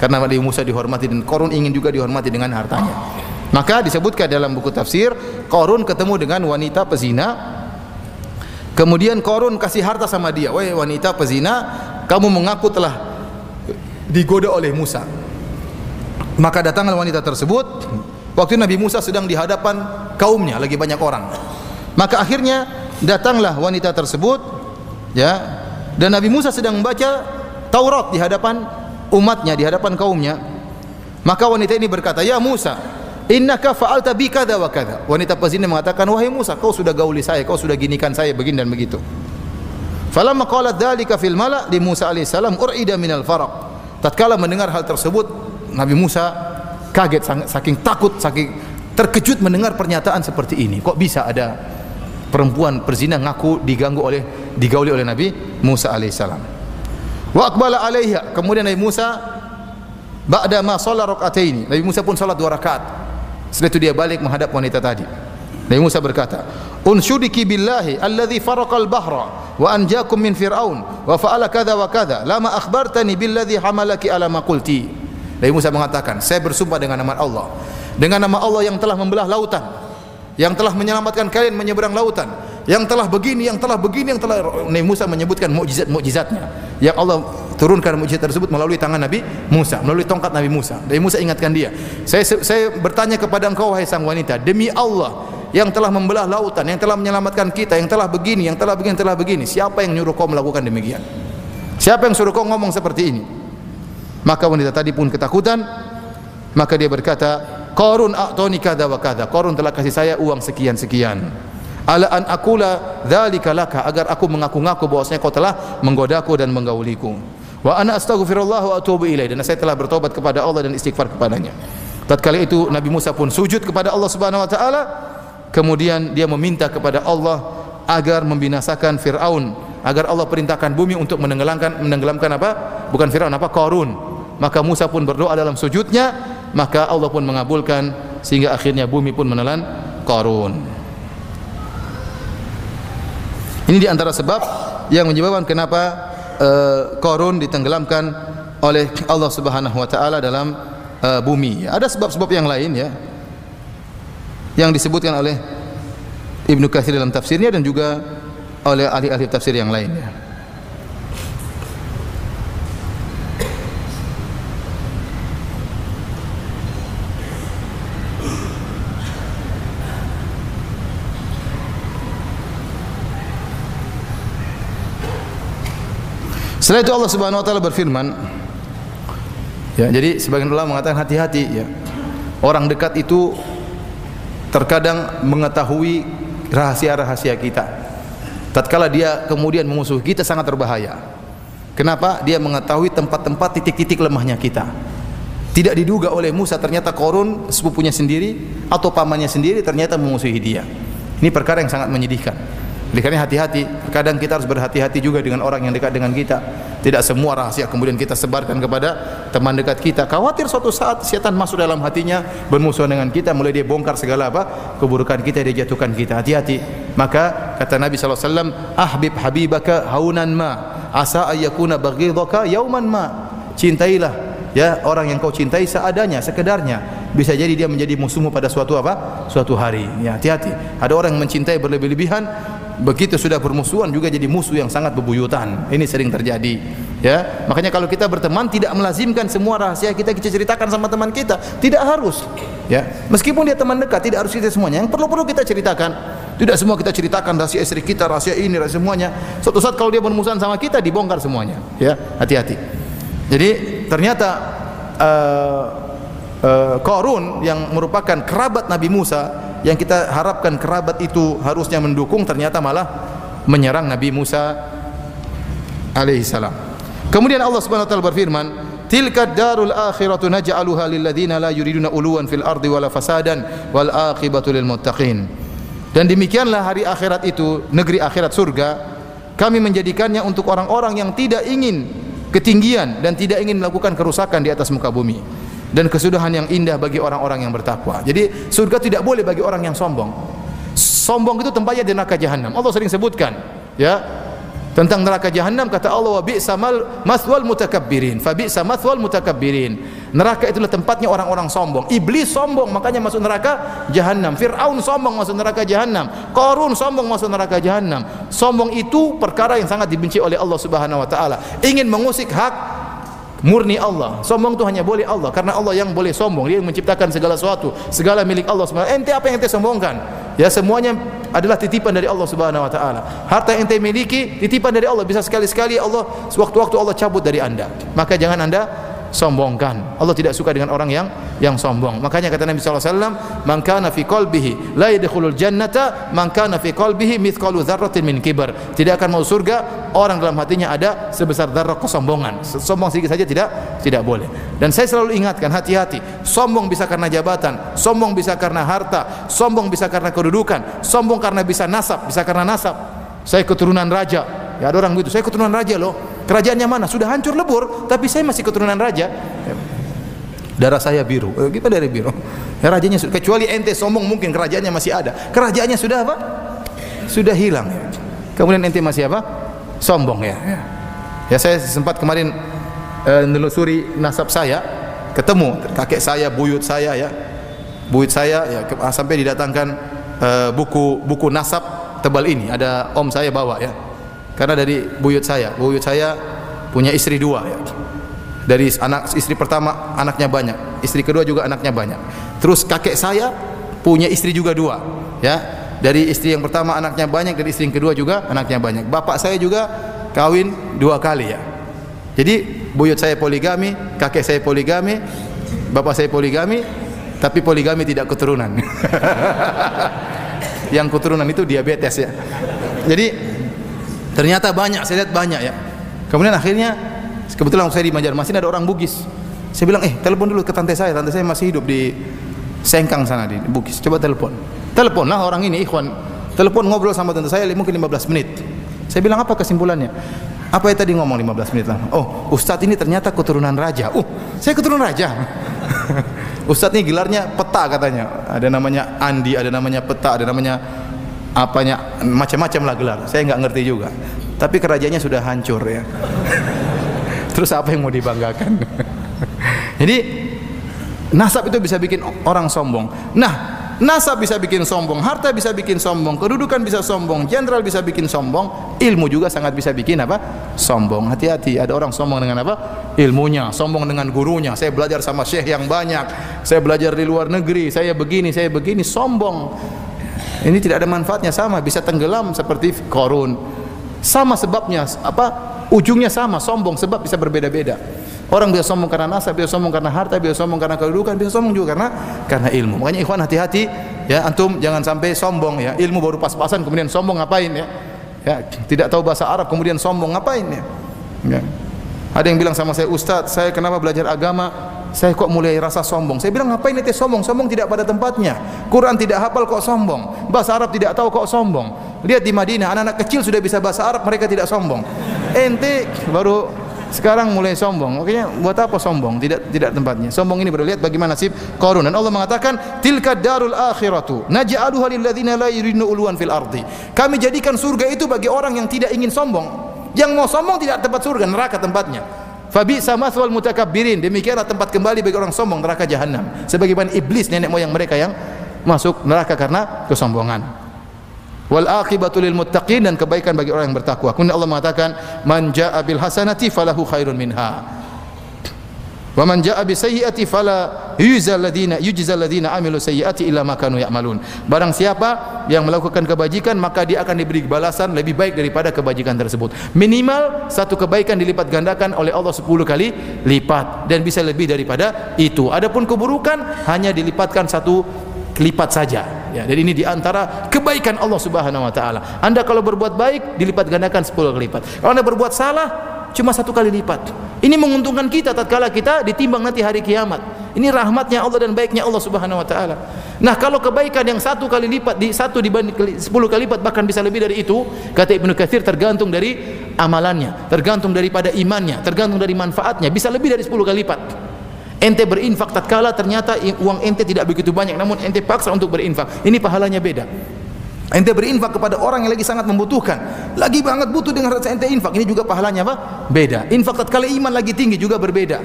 Karena Nabi Musa dihormati dan Korun ingin juga dihormati dengan hartanya. Maka disebutkan dalam buku tafsir, Korun ketemu dengan wanita pezina. Kemudian Korun kasih harta sama dia. Wahai wanita pezina, kamu mengaku telah digoda oleh Musa. Maka datanglah wanita tersebut waktu Nabi Musa sedang di hadapan kaumnya lagi banyak orang. Maka akhirnya datanglah wanita tersebut ya dan Nabi Musa sedang membaca Taurat di hadapan umatnya, di hadapan kaumnya. Maka wanita ini berkata, "Ya Musa, innaka fa'alta bi kadza wa kadza." Wanita pezina mengatakan, "Wahai Musa, kau sudah gauli saya, kau sudah ginikan saya begini dan begitu." Falamma qalat dzalika fil mala' di Musa alaihissalam urida minal faraq. Tatkala mendengar hal tersebut, Nabi Musa kaget saking takut, saking terkejut mendengar pernyataan seperti ini. Kok bisa ada perempuan perzina ngaku diganggu oleh digauli oleh Nabi Musa alaihissalam. Wa aqbala alaiha. Kemudian Nabi Musa ba'da ma shalla rakaatain. Nabi Musa pun salat dua rakaat. Setelah itu dia balik menghadap wanita tadi. Nabi Musa berkata, "Unsyudiki billahi alladhi faraqal bahra wa anjakum min fir'aun wa fa'ala kadza wa kadza. Lama akhbartani billadhi hamalaki ala ma qulti." Nabi Musa mengatakan, "Saya bersumpah dengan nama Allah, dengan nama Allah yang telah membelah lautan, yang telah menyelamatkan kalian menyeberang lautan, yang telah begini, yang telah begini, yang telah Nabi Musa menyebutkan mukjizat-mukjizatnya yang Allah turunkan mukjizat tersebut melalui tangan Nabi Musa, melalui tongkat Nabi Musa. Nabi Musa ingatkan dia, saya saya bertanya kepada engkau wahai sang wanita, demi Allah yang telah membelah lautan, yang telah menyelamatkan kita, yang telah begini, yang telah begini, yang telah begini, siapa yang nyuruh kau melakukan demikian? Siapa yang suruh kau ngomong seperti ini? Maka wanita tadi pun ketakutan, maka dia berkata, Qarun a'tani kadza wa kadza. Qarun telah kasih saya uang sekian-sekian. Ala an akula dzalika laka agar aku mengaku-ngaku bahwasanya kau telah menggodaku dan menggauliku. Wa ana astaghfirullah wa atubu ilaih dan saya telah bertobat kepada Allah dan istighfar kepadanya. Tatkala itu Nabi Musa pun sujud kepada Allah Subhanahu wa taala. Kemudian dia meminta kepada Allah agar membinasakan Firaun, agar Allah perintahkan bumi untuk menenggelamkan menenggelamkan apa? Bukan Firaun apa? Qarun. Maka Musa pun berdoa dalam sujudnya maka Allah pun mengabulkan sehingga akhirnya bumi pun menelan Qarun. Ini di antara sebab yang menyebabkan kenapa uh, ditenggelamkan oleh Allah Subhanahu wa taala dalam uh, bumi. Ada sebab-sebab yang lain ya yang disebutkan oleh Ibnu Katsir dalam tafsirnya dan juga oleh ahli-ahli tafsir yang lainnya. Setelah itu Allah Subhanahu wa taala berfirman Ya, jadi sebagian ulama mengatakan hati-hati ya. Orang dekat itu terkadang mengetahui rahasia-rahasia kita. Tatkala dia kemudian memusuhi kita sangat berbahaya. Kenapa? Dia mengetahui tempat-tempat titik-titik lemahnya kita. Tidak diduga oleh Musa ternyata Korun sepupunya sendiri atau pamannya sendiri ternyata memusuhi dia. Ini perkara yang sangat menyedihkan. Karena hati-hati, kadang kita harus berhati-hati juga dengan orang yang dekat dengan kita. Tidak semua rahasia kemudian kita sebarkan kepada teman dekat kita. Khawatir suatu saat setan masuk dalam hatinya bermusuhan dengan kita, mulai dia bongkar segala apa keburukan kita, dia jatuhkan kita. Hati-hati. Maka kata Nabi wasallam, "Ahbib habibaka haunan ma, asa ayyakuna baghidaka yauman ma." Cintailah ya orang yang kau cintai seadanya, sekedarnya. Bisa jadi dia menjadi musuhmu pada suatu apa? Suatu hari. Ya, hati-hati. Ada orang yang mencintai berlebih-lebihan, begitu sudah bermusuhan juga jadi musuh yang sangat bebuyutan. Ini sering terjadi ya. Makanya kalau kita berteman tidak melazimkan semua rahasia kita kita ceritakan sama teman kita. Tidak harus ya. Meskipun dia teman dekat tidak harus kita semuanya. Yang perlu-perlu kita ceritakan. Tidak semua kita ceritakan rahasia istri kita rahasia ini rahasia semuanya. Suatu saat kalau dia bermusuhan sama kita dibongkar semuanya ya. Hati-hati. Jadi ternyata uh, uh, Korun yang merupakan kerabat Nabi Musa yang kita harapkan kerabat itu harusnya mendukung ternyata malah menyerang Nabi Musa alaihi salam. Kemudian Allah Subhanahu wa taala berfirman, "Tilka darul akhiratu naj'aluha lil ladzina la yuriduna uluwan fil ardi wala fasadan wal aqibatu lil muttaqin." Dan demikianlah hari akhirat itu, negeri akhirat surga, kami menjadikannya untuk orang-orang yang tidak ingin ketinggian dan tidak ingin melakukan kerusakan di atas muka bumi dan kesudahan yang indah bagi orang-orang yang bertakwa. Jadi surga tidak boleh bagi orang yang sombong. Sombong itu tempatnya di neraka jahanam. Allah sering sebutkan, ya. Tentang neraka jahanam kata Allah wa bi'sa mal maswal mutakabbirin. Fa bi'sa maswal mutakabbirin. Neraka itulah tempatnya orang-orang sombong. Iblis sombong makanya masuk neraka jahanam. Firaun sombong masuk neraka jahanam. Qarun sombong masuk neraka jahanam. Sombong itu perkara yang sangat dibenci oleh Allah Subhanahu wa taala. Ingin mengusik hak murni Allah. Sombong itu hanya boleh Allah karena Allah yang boleh sombong. Dia yang menciptakan segala sesuatu, segala milik Allah Subhanahu Ente apa yang ente sombongkan? Ya semuanya adalah titipan dari Allah Subhanahu wa taala. Harta yang ente miliki titipan dari Allah. Bisa sekali-sekali Allah sewaktu-waktu Allah cabut dari Anda. Maka jangan Anda sombongkan. Allah tidak suka dengan orang yang yang sombong. Makanya kata Nabi sallallahu alaihi wasallam, "Man kana fi qalbihi la yadkhulul jannata man kana fi qalbihi mithqalu dzarratin min kibar." Tidak akan mau surga orang dalam hatinya ada sebesar darah kesombongan. Sombong sedikit saja tidak tidak boleh. Dan saya selalu ingatkan hati-hati. Sombong bisa karena jabatan, sombong bisa karena harta, sombong bisa karena kedudukan, sombong karena bisa nasab, bisa karena nasab. Saya keturunan raja. Ya ada orang begitu, saya keturunan raja loh. Kerajaannya mana? Sudah hancur lebur, tapi saya masih keturunan raja. Darah saya biru. Eh, kita dari biru. Ya, rajanya kecuali ente sombong mungkin kerajaannya masih ada. Kerajaannya sudah apa? Sudah hilang. Kemudian ente masih apa? Sombong ya. Ya saya sempat kemarin uh, nelusuri nasab saya, ketemu kakek saya, buyut saya ya. Buyut saya ya sampai didatangkan uh, buku buku nasab tebal ini ada om saya bawa ya karena dari buyut saya. Buyut saya punya istri dua. Ya dari anak istri pertama anaknya banyak. Istri kedua juga anaknya banyak. Terus kakek saya punya istri juga dua ya. Dari istri yang pertama anaknya banyak dari istri yang kedua juga anaknya banyak. Bapak saya juga kawin dua kali ya. Jadi buyut saya poligami kakek saya poligami bapak saya poligami tapi poligami tidak keturunan. Yang keturunan itu diabetes ya. Jadi Ternyata banyak, saya lihat banyak ya. Kemudian akhirnya kebetulan saya di Banjarmasin ada orang Bugis. Saya bilang, "Eh, telepon dulu ke tante saya. Tante saya masih hidup di Sengkang sana di Bugis. Coba telepon." Teleponlah orang ini, ikhwan. Telepon ngobrol sama tante saya mungkin 15 menit. Saya bilang, "Apa kesimpulannya?" Apa yang tadi ngomong 15 menit lah? Oh, Ustadz ini ternyata keturunan raja. Uh, saya keturunan raja. Ustadz ini gelarnya peta katanya. Ada namanya Andi, ada namanya peta, ada namanya apanya macam-macam lah gelar. Saya nggak ngerti juga. Tapi kerajaannya sudah hancur ya. Terus apa yang mau dibanggakan? Jadi nasab itu bisa bikin orang sombong. Nah nasab bisa bikin sombong harta bisa bikin sombong kedudukan bisa sombong jenderal bisa bikin sombong ilmu juga sangat bisa bikin apa? Sombong. Hati-hati ada orang sombong dengan apa? Ilmunya sombong dengan gurunya. Saya belajar sama syekh yang banyak. Saya belajar di luar negeri. Saya begini saya begini. Sombong ini tidak ada manfaatnya sama, bisa tenggelam seperti korun. Sama sebabnya, apa? Ujungnya sama, sombong sebab bisa berbeda-beda. Orang bisa sombong karena nasab, bisa sombong karena harta, bisa sombong karena kedudukan, bisa sombong juga karena karena ilmu. Makanya ikhwan hati-hati ya antum jangan sampai sombong ya. Ilmu baru pas-pasan kemudian sombong ngapain ya? Ya, tidak tahu bahasa Arab kemudian sombong ngapain ya? ya. Ada yang bilang sama saya, "Ustaz, saya kenapa belajar agama saya kok mulai rasa sombong. Saya bilang ngapain itu sombong? Sombong tidak pada tempatnya. Quran tidak hafal kok sombong. Bahasa Arab tidak tahu kok sombong. Lihat di Madinah anak-anak kecil sudah bisa bahasa Arab mereka tidak sombong. Ente baru sekarang mulai sombong. Makanya buat apa sombong? Tidak tidak tempatnya. Sombong ini baru lihat bagaimana nasib Qarun. Dan Allah mengatakan tilka darul akhiratu naj'aluha lil ladzina la yuridun uluwan fil ardi. Kami jadikan surga itu bagi orang yang tidak ingin sombong. Yang mau sombong tidak tempat surga, neraka tempatnya. Fabi sama mathwal mutakabbirin. Demikianlah tempat kembali bagi orang sombong neraka jahanam. Sebagaimana iblis nenek moyang mereka yang masuk neraka karena kesombongan. Wal aqibatu lil muttaqin dan kebaikan bagi orang yang bertakwa. Kemudian Allah mengatakan, "Man jaa bil hasanati falahu khairun minha." Wa man jaa bi sayyi'ati fala yujzal ladina yujzal ladina amilu sayyi'ati illa ma kanu ya'malun. Barang siapa yang melakukan kebajikan maka dia akan diberi balasan lebih baik daripada kebajikan tersebut. Minimal satu kebaikan dilipat gandakan oleh Allah 10 kali lipat dan bisa lebih daripada itu. Adapun keburukan hanya dilipatkan satu lipat saja. Ya, dan ini di antara kebaikan Allah Subhanahu Wa Taala. Anda kalau berbuat baik dilipat gandakan 10 kali lipat. Kalau anda berbuat salah cuma satu kali lipat. Ini menguntungkan kita tatkala kita ditimbang nanti hari kiamat. Ini rahmatnya Allah dan baiknya Allah Subhanahu wa taala. Nah, kalau kebaikan yang satu kali lipat di satu dibanding sepuluh kali lipat bahkan bisa lebih dari itu, kata Ibnu Katsir tergantung dari amalannya, tergantung daripada imannya, tergantung dari manfaatnya, bisa lebih dari sepuluh kali lipat. Ente berinfak tatkala ternyata uang ente tidak begitu banyak namun ente paksa untuk berinfak. Ini pahalanya beda. Ente berinfak kepada orang yang lagi sangat membutuhkan, lagi banget butuh dengan rasa ente infak. Ini juga pahalanya apa? Beda. Infak tatkala iman lagi tinggi juga berbeda.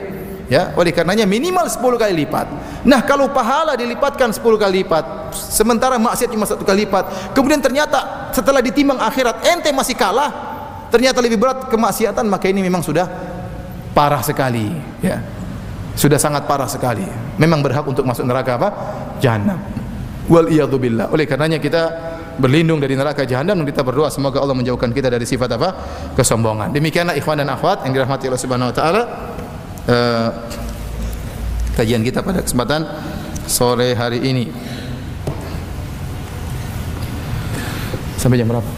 Ya, oleh karenanya minimal 10 kali lipat. Nah, kalau pahala dilipatkan 10 kali lipat, sementara maksiat cuma satu kali lipat, kemudian ternyata setelah ditimbang akhirat ente masih kalah, ternyata lebih berat kemaksiatan, maka ini memang sudah parah sekali ya sudah sangat parah sekali memang berhak untuk masuk neraka apa jahanam wal billah oleh karenanya kita berlindung dari neraka jahanam dan kita berdoa semoga Allah menjauhkan kita dari sifat apa kesombongan demikianlah ikhwan dan akhwat yang dirahmati Allah Subhanahu wa taala uh, kajian kita pada kesempatan sore hari ini sampai jam berapa?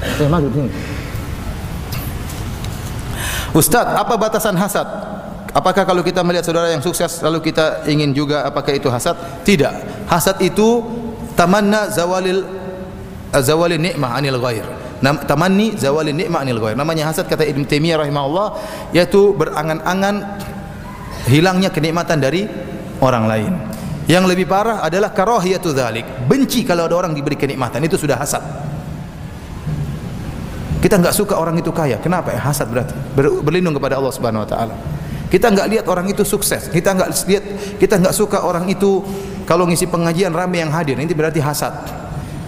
Eh, maghrib ini. Ustaz, apa batasan hasad? Apakah kalau kita melihat saudara yang sukses lalu kita ingin juga apakah itu hasad? Tidak. Hasad itu tamanna zawalil eh, zawalin nikmah anil ghair. Tamanni zawalin nikmah anil ghair. Namanya hasad kata Ibnu Taimiyah rahimahullah yaitu berangan-angan hilangnya kenikmatan dari orang lain. Yang lebih parah adalah karahiyatu dzalik. Benci kalau ada orang diberi kenikmatan itu sudah hasad. Kita enggak suka orang itu kaya. Kenapa ya? Hasad berarti. Ber, berlindung kepada Allah Subhanahu wa taala. Kita enggak lihat orang itu sukses. Kita enggak lihat kita enggak suka orang itu kalau ngisi pengajian ramai yang hadir. Ini berarti hasad.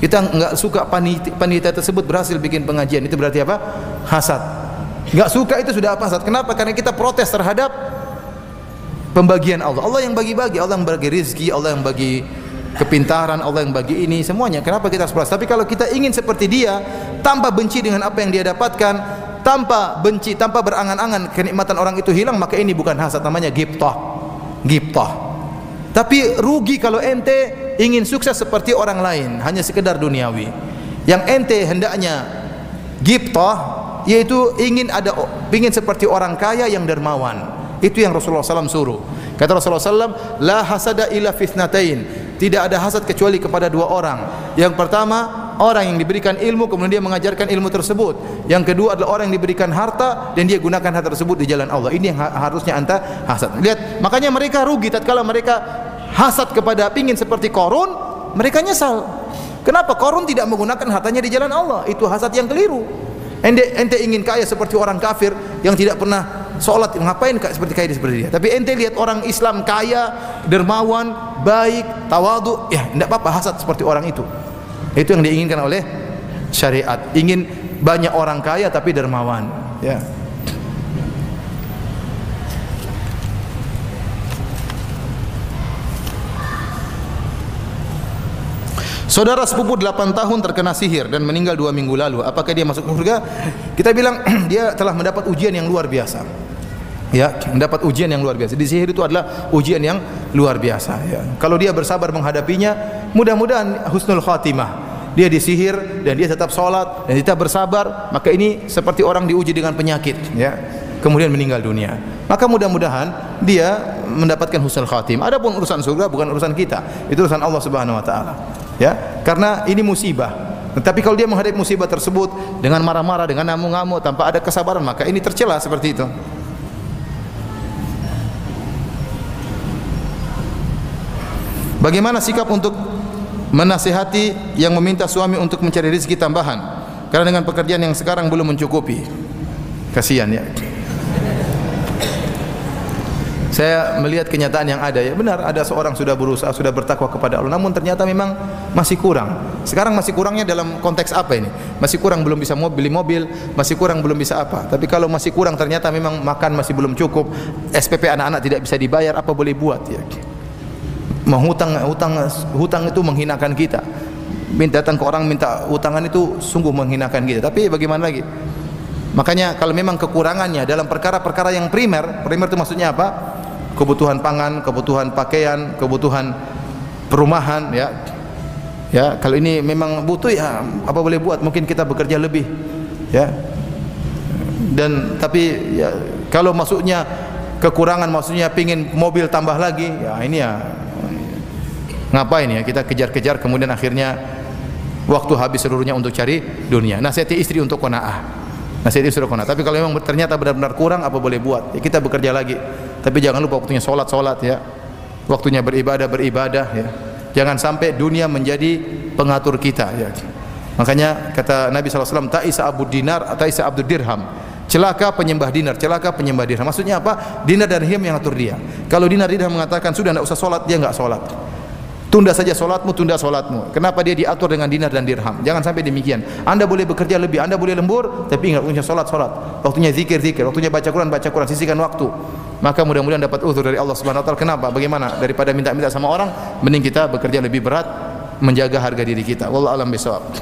Kita enggak suka panitia, tersebut berhasil bikin pengajian. Itu berarti apa? Hasad. Enggak suka itu sudah apa hasad. Kenapa? Karena kita protes terhadap pembagian Allah. Allah yang bagi-bagi, Allah yang bagi rezeki, Allah yang bagi kepintaran, Allah yang bagi ini semuanya. Kenapa kita harus protes? Tapi kalau kita ingin seperti dia, tanpa benci dengan apa yang dia dapatkan, tanpa benci, tanpa berangan-angan kenikmatan orang itu hilang, maka ini bukan hasad namanya giptah. Giptah. Tapi rugi kalau ente ingin sukses seperti orang lain, hanya sekedar duniawi. Yang ente hendaknya giptah yaitu ingin ada ingin seperti orang kaya yang dermawan. Itu yang Rasulullah SAW suruh. Kata Rasulullah SAW, La hasada illa fitnatain. Tidak ada hasad kecuali kepada dua orang. Yang pertama, orang yang diberikan ilmu kemudian dia mengajarkan ilmu tersebut. Yang kedua adalah orang yang diberikan harta dan dia gunakan harta tersebut di jalan Allah. Ini yang harusnya anta hasad. Lihat, makanya mereka rugi tatkala mereka hasad kepada pingin seperti Korun, mereka nyesal. Kenapa Korun tidak menggunakan hartanya di jalan Allah? Itu hasad yang keliru. Ente, ente ingin kaya seperti orang kafir yang tidak pernah sholat ngapain seperti kaya seperti dia tapi ente lihat orang Islam kaya dermawan baik tawadu ya tidak apa-apa hasad seperti orang itu itu yang diinginkan oleh syariat. Ingin banyak orang kaya tapi dermawan, ya. Saudara sepupu 8 tahun terkena sihir dan meninggal 2 minggu lalu. Apakah dia masuk surga? Kita bilang dia telah mendapat ujian yang luar biasa. Ya, mendapat ujian yang luar biasa. Di sihir itu adalah ujian yang luar biasa, ya. Kalau dia bersabar menghadapinya, mudah-mudahan husnul khatimah. Dia disihir dan dia tetap sholat dan tetap bersabar maka ini seperti orang diuji dengan penyakit ya. Kemudian meninggal dunia. Maka mudah-mudahan dia mendapatkan husnul khatim. Adapun urusan surga bukan urusan kita itu urusan Allah Subhanahu wa taala ya. Karena ini musibah. Tetapi kalau dia menghadapi musibah tersebut dengan marah-marah dengan ngamuk-ngamuk tanpa ada kesabaran maka ini tercela seperti itu Bagaimana sikap untuk menasihati yang meminta suami untuk mencari rezeki tambahan? Karena dengan pekerjaan yang sekarang belum mencukupi. Kasihan ya. Saya melihat kenyataan yang ada ya. Benar ada seorang sudah berusaha sudah bertakwa kepada Allah. Namun ternyata memang masih kurang. Sekarang masih kurangnya dalam konteks apa ini? Masih kurang belum bisa mobil beli mobil masih kurang belum bisa apa. Tapi kalau masih kurang ternyata memang makan masih belum cukup SPP anak-anak tidak bisa dibayar apa boleh buat ya menghutang hutang hutang itu menghinakan kita. Minta datang ke orang minta hutangan itu sungguh menghinakan kita. Tapi bagaimana lagi? Makanya kalau memang kekurangannya dalam perkara-perkara yang primer primer itu maksudnya apa? Kebutuhan pangan kebutuhan pakaian kebutuhan perumahan ya. Ya kalau ini memang butuh ya apa boleh buat? Mungkin kita bekerja lebih ya. Dan tapi ya kalau maksudnya kekurangan maksudnya pingin mobil tambah lagi ya ini ya Ngapain ya kita kejar-kejar kemudian akhirnya waktu habis seluruhnya untuk cari dunia. Nasihati istri untuk qanaah. Nasihati istri untuk qanaah. Tapi kalau memang ternyata benar-benar kurang apa boleh buat? Ya kita bekerja lagi. Tapi jangan lupa waktunya salat salat ya. Waktunya beribadah beribadah ya. Jangan sampai dunia menjadi pengatur kita ya. Makanya kata Nabi SAW, Ta'isa Abu Dinar, Ta'isa Abdul Dirham. Celaka penyembah dinar, celaka penyembah dirham. Maksudnya apa? Dinar dan dirham yang atur dia. Kalau dinar dirham mengatakan sudah tidak usah solat, dia enggak solat. Tunda saja solatmu, tunda solatmu. Kenapa dia diatur dengan dinar dan dirham? Jangan sampai demikian. Anda boleh bekerja lebih, Anda boleh lembur, tapi ingat waktunya solat, solat. Waktunya zikir, zikir. Waktunya baca Quran, baca Quran. Sisihkan waktu. Maka mudah-mudahan dapat uzur dari Allah Subhanahu Wa Taala. Kenapa? Bagaimana? Daripada minta-minta sama orang, mending kita bekerja lebih berat, menjaga harga diri kita. Wallahu alam bisawab.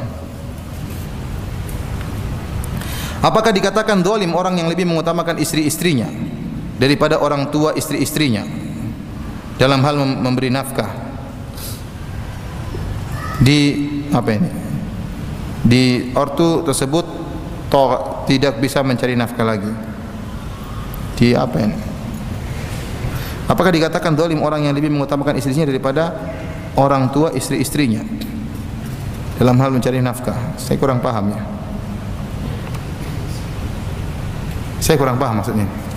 Apakah dikatakan dolim orang yang lebih mengutamakan istri-istrinya daripada orang tua istri-istrinya dalam hal memberi nafkah? Di apa ini? Di ortu tersebut toh tidak bisa mencari nafkah lagi. Di apa ini? Apakah dikatakan dolim orang yang lebih mengutamakan istrinya daripada orang tua istri-istrinya? Dalam hal mencari nafkah. Saya kurang paham ya. Saya kurang paham maksudnya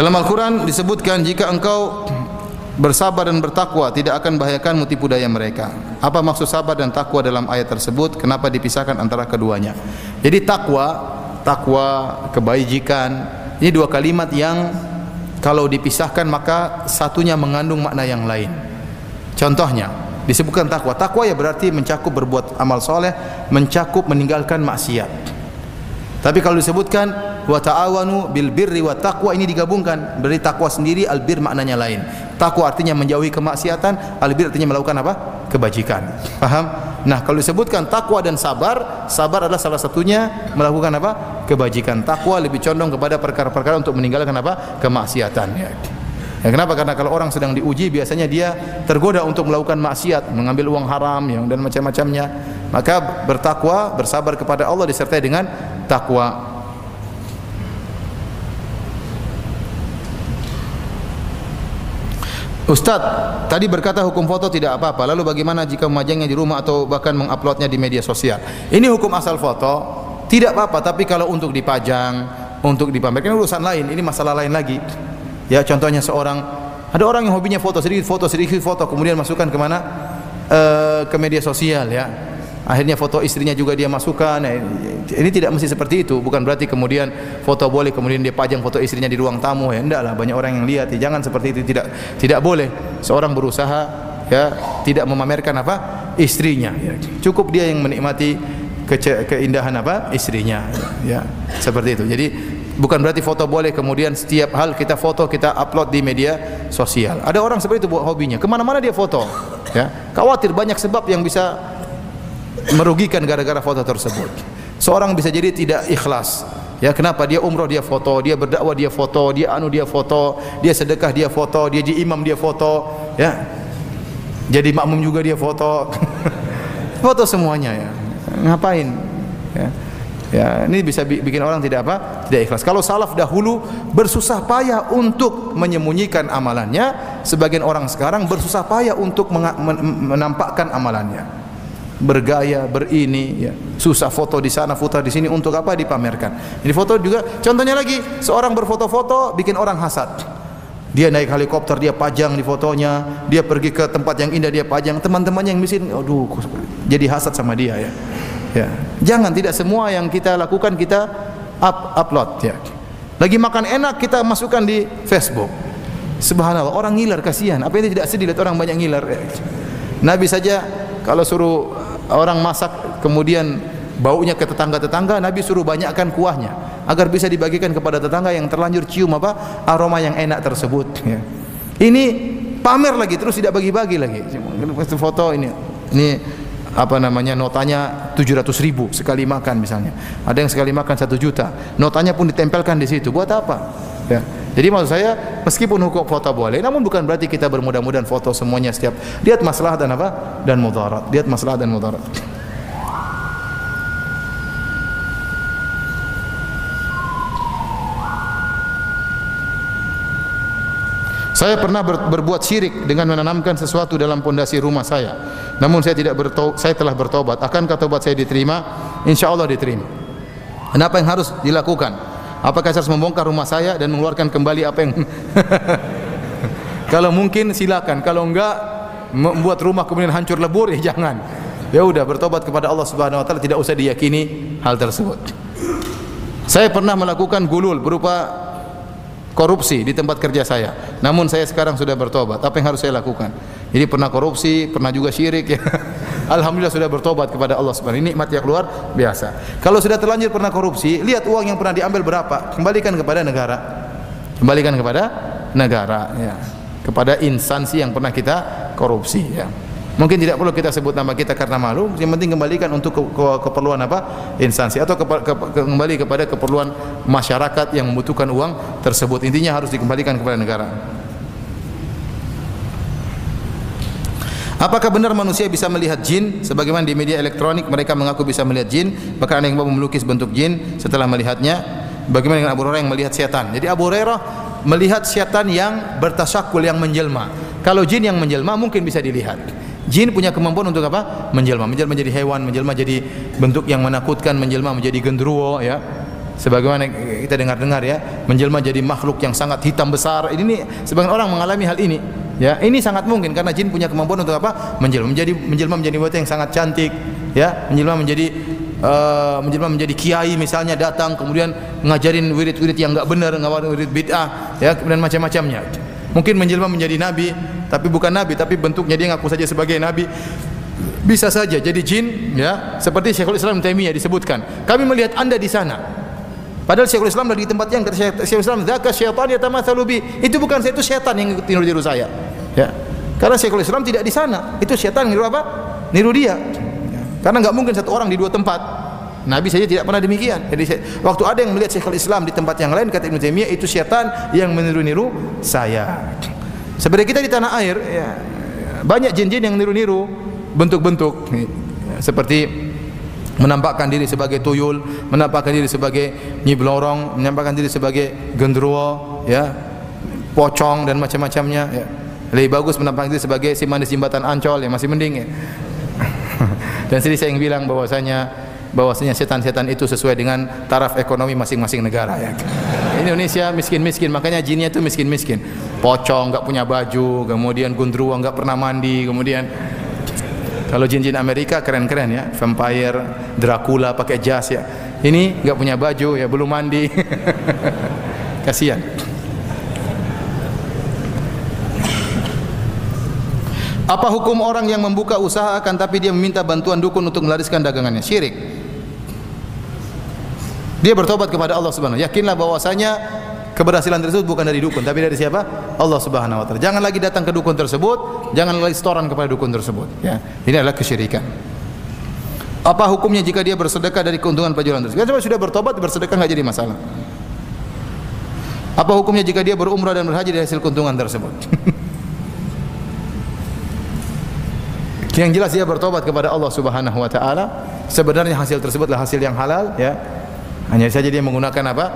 Dalam Al-Quran disebutkan jika engkau bersabar dan bertakwa tidak akan bahayakan tipu daya mereka. Apa maksud sabar dan takwa dalam ayat tersebut? Kenapa dipisahkan antara keduanya? Jadi takwa, takwa, kebajikan, ini dua kalimat yang kalau dipisahkan maka satunya mengandung makna yang lain. Contohnya, disebutkan takwa. Takwa ya berarti mencakup berbuat amal soleh, mencakup meninggalkan maksiat. Tapi kalau disebutkan wa ta'awanu bil birri wa taqwa ini digabungkan. Berarti takwa sendiri al bir maknanya lain. Takwa artinya menjauhi kemaksiatan, al bir artinya melakukan apa? kebajikan. Paham? Nah, kalau disebutkan takwa dan sabar, sabar adalah salah satunya melakukan apa? kebajikan. Takwa lebih condong kepada perkara-perkara untuk meninggalkan apa? kemaksiatan ya. Ya, kenapa? Karena kalau orang sedang diuji biasanya dia tergoda untuk melakukan maksiat, mengambil uang haram yang dan macam-macamnya. Maka bertakwa, bersabar kepada Allah disertai dengan takwa. Ustaz, tadi berkata hukum foto tidak apa-apa. Lalu bagaimana jika memajangnya di rumah atau bahkan menguploadnya di media sosial? Ini hukum asal foto, tidak apa-apa. Tapi kalau untuk dipajang, untuk dipamerkan urusan lain. Ini masalah lain lagi. Ya, contohnya seorang ada orang yang hobinya foto sedikit foto sedikit foto kemudian masukkan ke mana? E, ke media sosial ya akhirnya foto istrinya juga dia masukkan. Nah, ini tidak mesti seperti itu. Bukan berarti kemudian foto boleh kemudian dia pajang foto istrinya di ruang tamu. Ya enggak lah banyak orang yang lihat. Ya, jangan seperti itu. Tidak tidak boleh. Seorang berusaha ya tidak memamerkan apa? Istrinya. Ya. cukup dia yang menikmati ke keindahan apa? Istrinya. Ya seperti itu. Jadi bukan berarti foto boleh kemudian setiap hal kita foto kita upload di media sosial. Ada orang seperti itu buat hobinya. Ke mana-mana dia foto. Ya khawatir banyak sebab yang bisa merugikan gara-gara foto tersebut. Seorang bisa jadi tidak ikhlas. Ya, kenapa dia umroh dia foto, dia berdakwah dia foto, dia anu dia foto, dia sedekah dia foto, dia jadi imam dia foto, ya. Jadi makmum juga dia foto. foto semuanya ya. Ngapain? Ya. Ya, ini bisa bikin orang tidak apa? Tidak ikhlas. Kalau salaf dahulu bersusah payah untuk menyembunyikan amalannya, sebagian orang sekarang bersusah payah untuk menampakkan amalannya bergaya, berini, ya. susah foto di sana, foto di sini untuk apa dipamerkan. Ini foto juga contohnya lagi seorang berfoto-foto bikin orang hasad. Dia naik helikopter, dia pajang di fotonya, dia pergi ke tempat yang indah dia pajang, teman-temannya yang miskin, aduh jadi hasad sama dia ya. Ya. Jangan tidak semua yang kita lakukan kita up, upload ya. Lagi makan enak kita masukkan di Facebook. Subhanallah, orang ngiler kasihan. Apa ini tidak sedih lihat orang banyak ngiler? Ya. Nabi saja kalau suruh orang masak kemudian baunya ke tetangga-tetangga Nabi suruh banyakkan kuahnya agar bisa dibagikan kepada tetangga yang terlanjur cium apa aroma yang enak tersebut ya. ini pamer lagi terus tidak bagi-bagi lagi. Foto ini ini apa namanya notanya 700 ribu sekali makan misalnya. Ada yang sekali makan satu juta notanya pun ditempelkan di situ. Buat apa ya jadi maksud saya meskipun hukum foto boleh namun bukan berarti kita bermudah-mudahan foto semuanya setiap lihat masalah dan apa dan mudarat. Lihat masalah dan mudarat. Saya pernah ber, berbuat syirik dengan menanamkan sesuatu dalam pondasi rumah saya. Namun saya tidak bertau, saya telah bertobat. Akankah tobat saya diterima? Insya Allah diterima. Kenapa yang harus dilakukan? Apakah saya harus membongkar rumah saya dan mengeluarkan kembali apa yang Kalau mungkin silakan, kalau enggak membuat rumah kemudian hancur lebur ya jangan. Ya udah bertobat kepada Allah Subhanahu wa taala tidak usah diyakini hal tersebut. Saya pernah melakukan gulul berupa korupsi di tempat kerja saya. Namun saya sekarang sudah bertobat. Apa yang harus saya lakukan? Jadi pernah korupsi, pernah juga syirik ya. Alhamdulillah sudah bertobat kepada Allah Subhanahu Ini nikmat yang luar biasa. Kalau sudah terlanjur pernah korupsi, lihat uang yang pernah diambil berapa, kembalikan kepada negara. Kembalikan kepada negara ya. Kepada instansi yang pernah kita korupsi ya. Mungkin tidak perlu kita sebut nama kita karena malu, yang penting kembalikan untuk ke, ke, keperluan apa? instansi atau ke, ke, ke, kembali kepada keperluan masyarakat yang membutuhkan uang tersebut. Intinya harus dikembalikan kepada negara. Apakah benar manusia bisa melihat jin? Sebagaimana di media elektronik mereka mengaku bisa melihat jin, bahkan ada yang melukis bentuk jin setelah melihatnya. Bagaimana dengan Abu Hurairah yang melihat setan? Jadi Abu Hurairah melihat setan yang bertasyakul yang menjelma. Kalau jin yang menjelma mungkin bisa dilihat. Jin punya kemampuan untuk apa? Menjelma, menjelma menjadi hewan, menjelma jadi bentuk yang menakutkan, menjelma menjadi genderuwo ya. Sebagaimana kita dengar-dengar ya, menjelma jadi makhluk yang sangat hitam besar. Ini nih sebagian orang mengalami hal ini. Ya, ini sangat mungkin karena jin punya kemampuan untuk apa? Menjelma menjadi menjelma menjadi wanita yang sangat cantik, ya, menjelma menjadi uh, menjelma menjadi kiai misalnya datang kemudian ngajarin wirid-wirid yang enggak benar, ngawarin wirid bid'ah, ya, kemudian macam-macamnya. Mungkin menjelma menjadi nabi, tapi bukan nabi, tapi bentuknya dia ngaku saja sebagai nabi. Bisa saja jadi jin, ya. Seperti Syekhul Islam Taimiyah disebutkan. Kami melihat Anda di sana. Padahal Syekhul Islam di tempat yang kata Syekhul Islam, "Dzaka syaitan yatamatsalu bi." Itu bukan saya, itu setan yang niru-niru saya. Ya. Karena Syekhul Islam tidak di sana. Itu setan niru apa? Niru dia. Karena enggak mungkin satu orang di dua tempat. Nabi saja tidak pernah demikian. Jadi waktu ada yang melihat Syekhul Islam di tempat yang lain kata Ibnu Taimiyah itu syaitan yang meniru-niru saya. Sebenarnya kita di tanah air ya, banyak jin-jin yang niru-niru bentuk-bentuk seperti menampakkan diri sebagai tuyul, menampakkan diri sebagai nyiblorong, menampakkan diri sebagai gendruwo, ya, pocong dan macam-macamnya. Ya. Lebih bagus menampakkan diri sebagai si manis jembatan Ancol yang masih mending ya. dan sini saya yang bilang bahwasanya bahwasanya setan-setan itu sesuai dengan taraf ekonomi masing-masing negara ya. Indonesia miskin-miskin makanya jinnya itu miskin-miskin. Pocong enggak punya baju, kemudian gundruwo enggak pernah mandi, kemudian kalau jin-jin Amerika keren-keren ya, vampire, Dracula pakai jas ya. Ini enggak punya baju ya, belum mandi. Kasihan. Apa hukum orang yang membuka usaha akan tapi dia meminta bantuan dukun untuk melariskan dagangannya? Syirik. Dia bertobat kepada Allah Subhanahu Yakinlah bahwasanya keberhasilan tersebut bukan dari dukun tapi dari siapa? Allah Subhanahu wa taala. Jangan lagi datang ke dukun tersebut, jangan lagi setoran kepada dukun tersebut, ya. Ini adalah kesyirikan. Apa hukumnya jika dia bersedekah dari keuntungan penjualan tersebut? Kalau sudah bertobat bersedekah enggak jadi masalah. Apa hukumnya jika dia berumrah dan berhaji dari hasil keuntungan tersebut? Yang jelas dia bertobat kepada Allah Subhanahu wa taala. Sebenarnya hasil tersebutlah hasil yang halal, ya. Hanya saja dia menggunakan apa?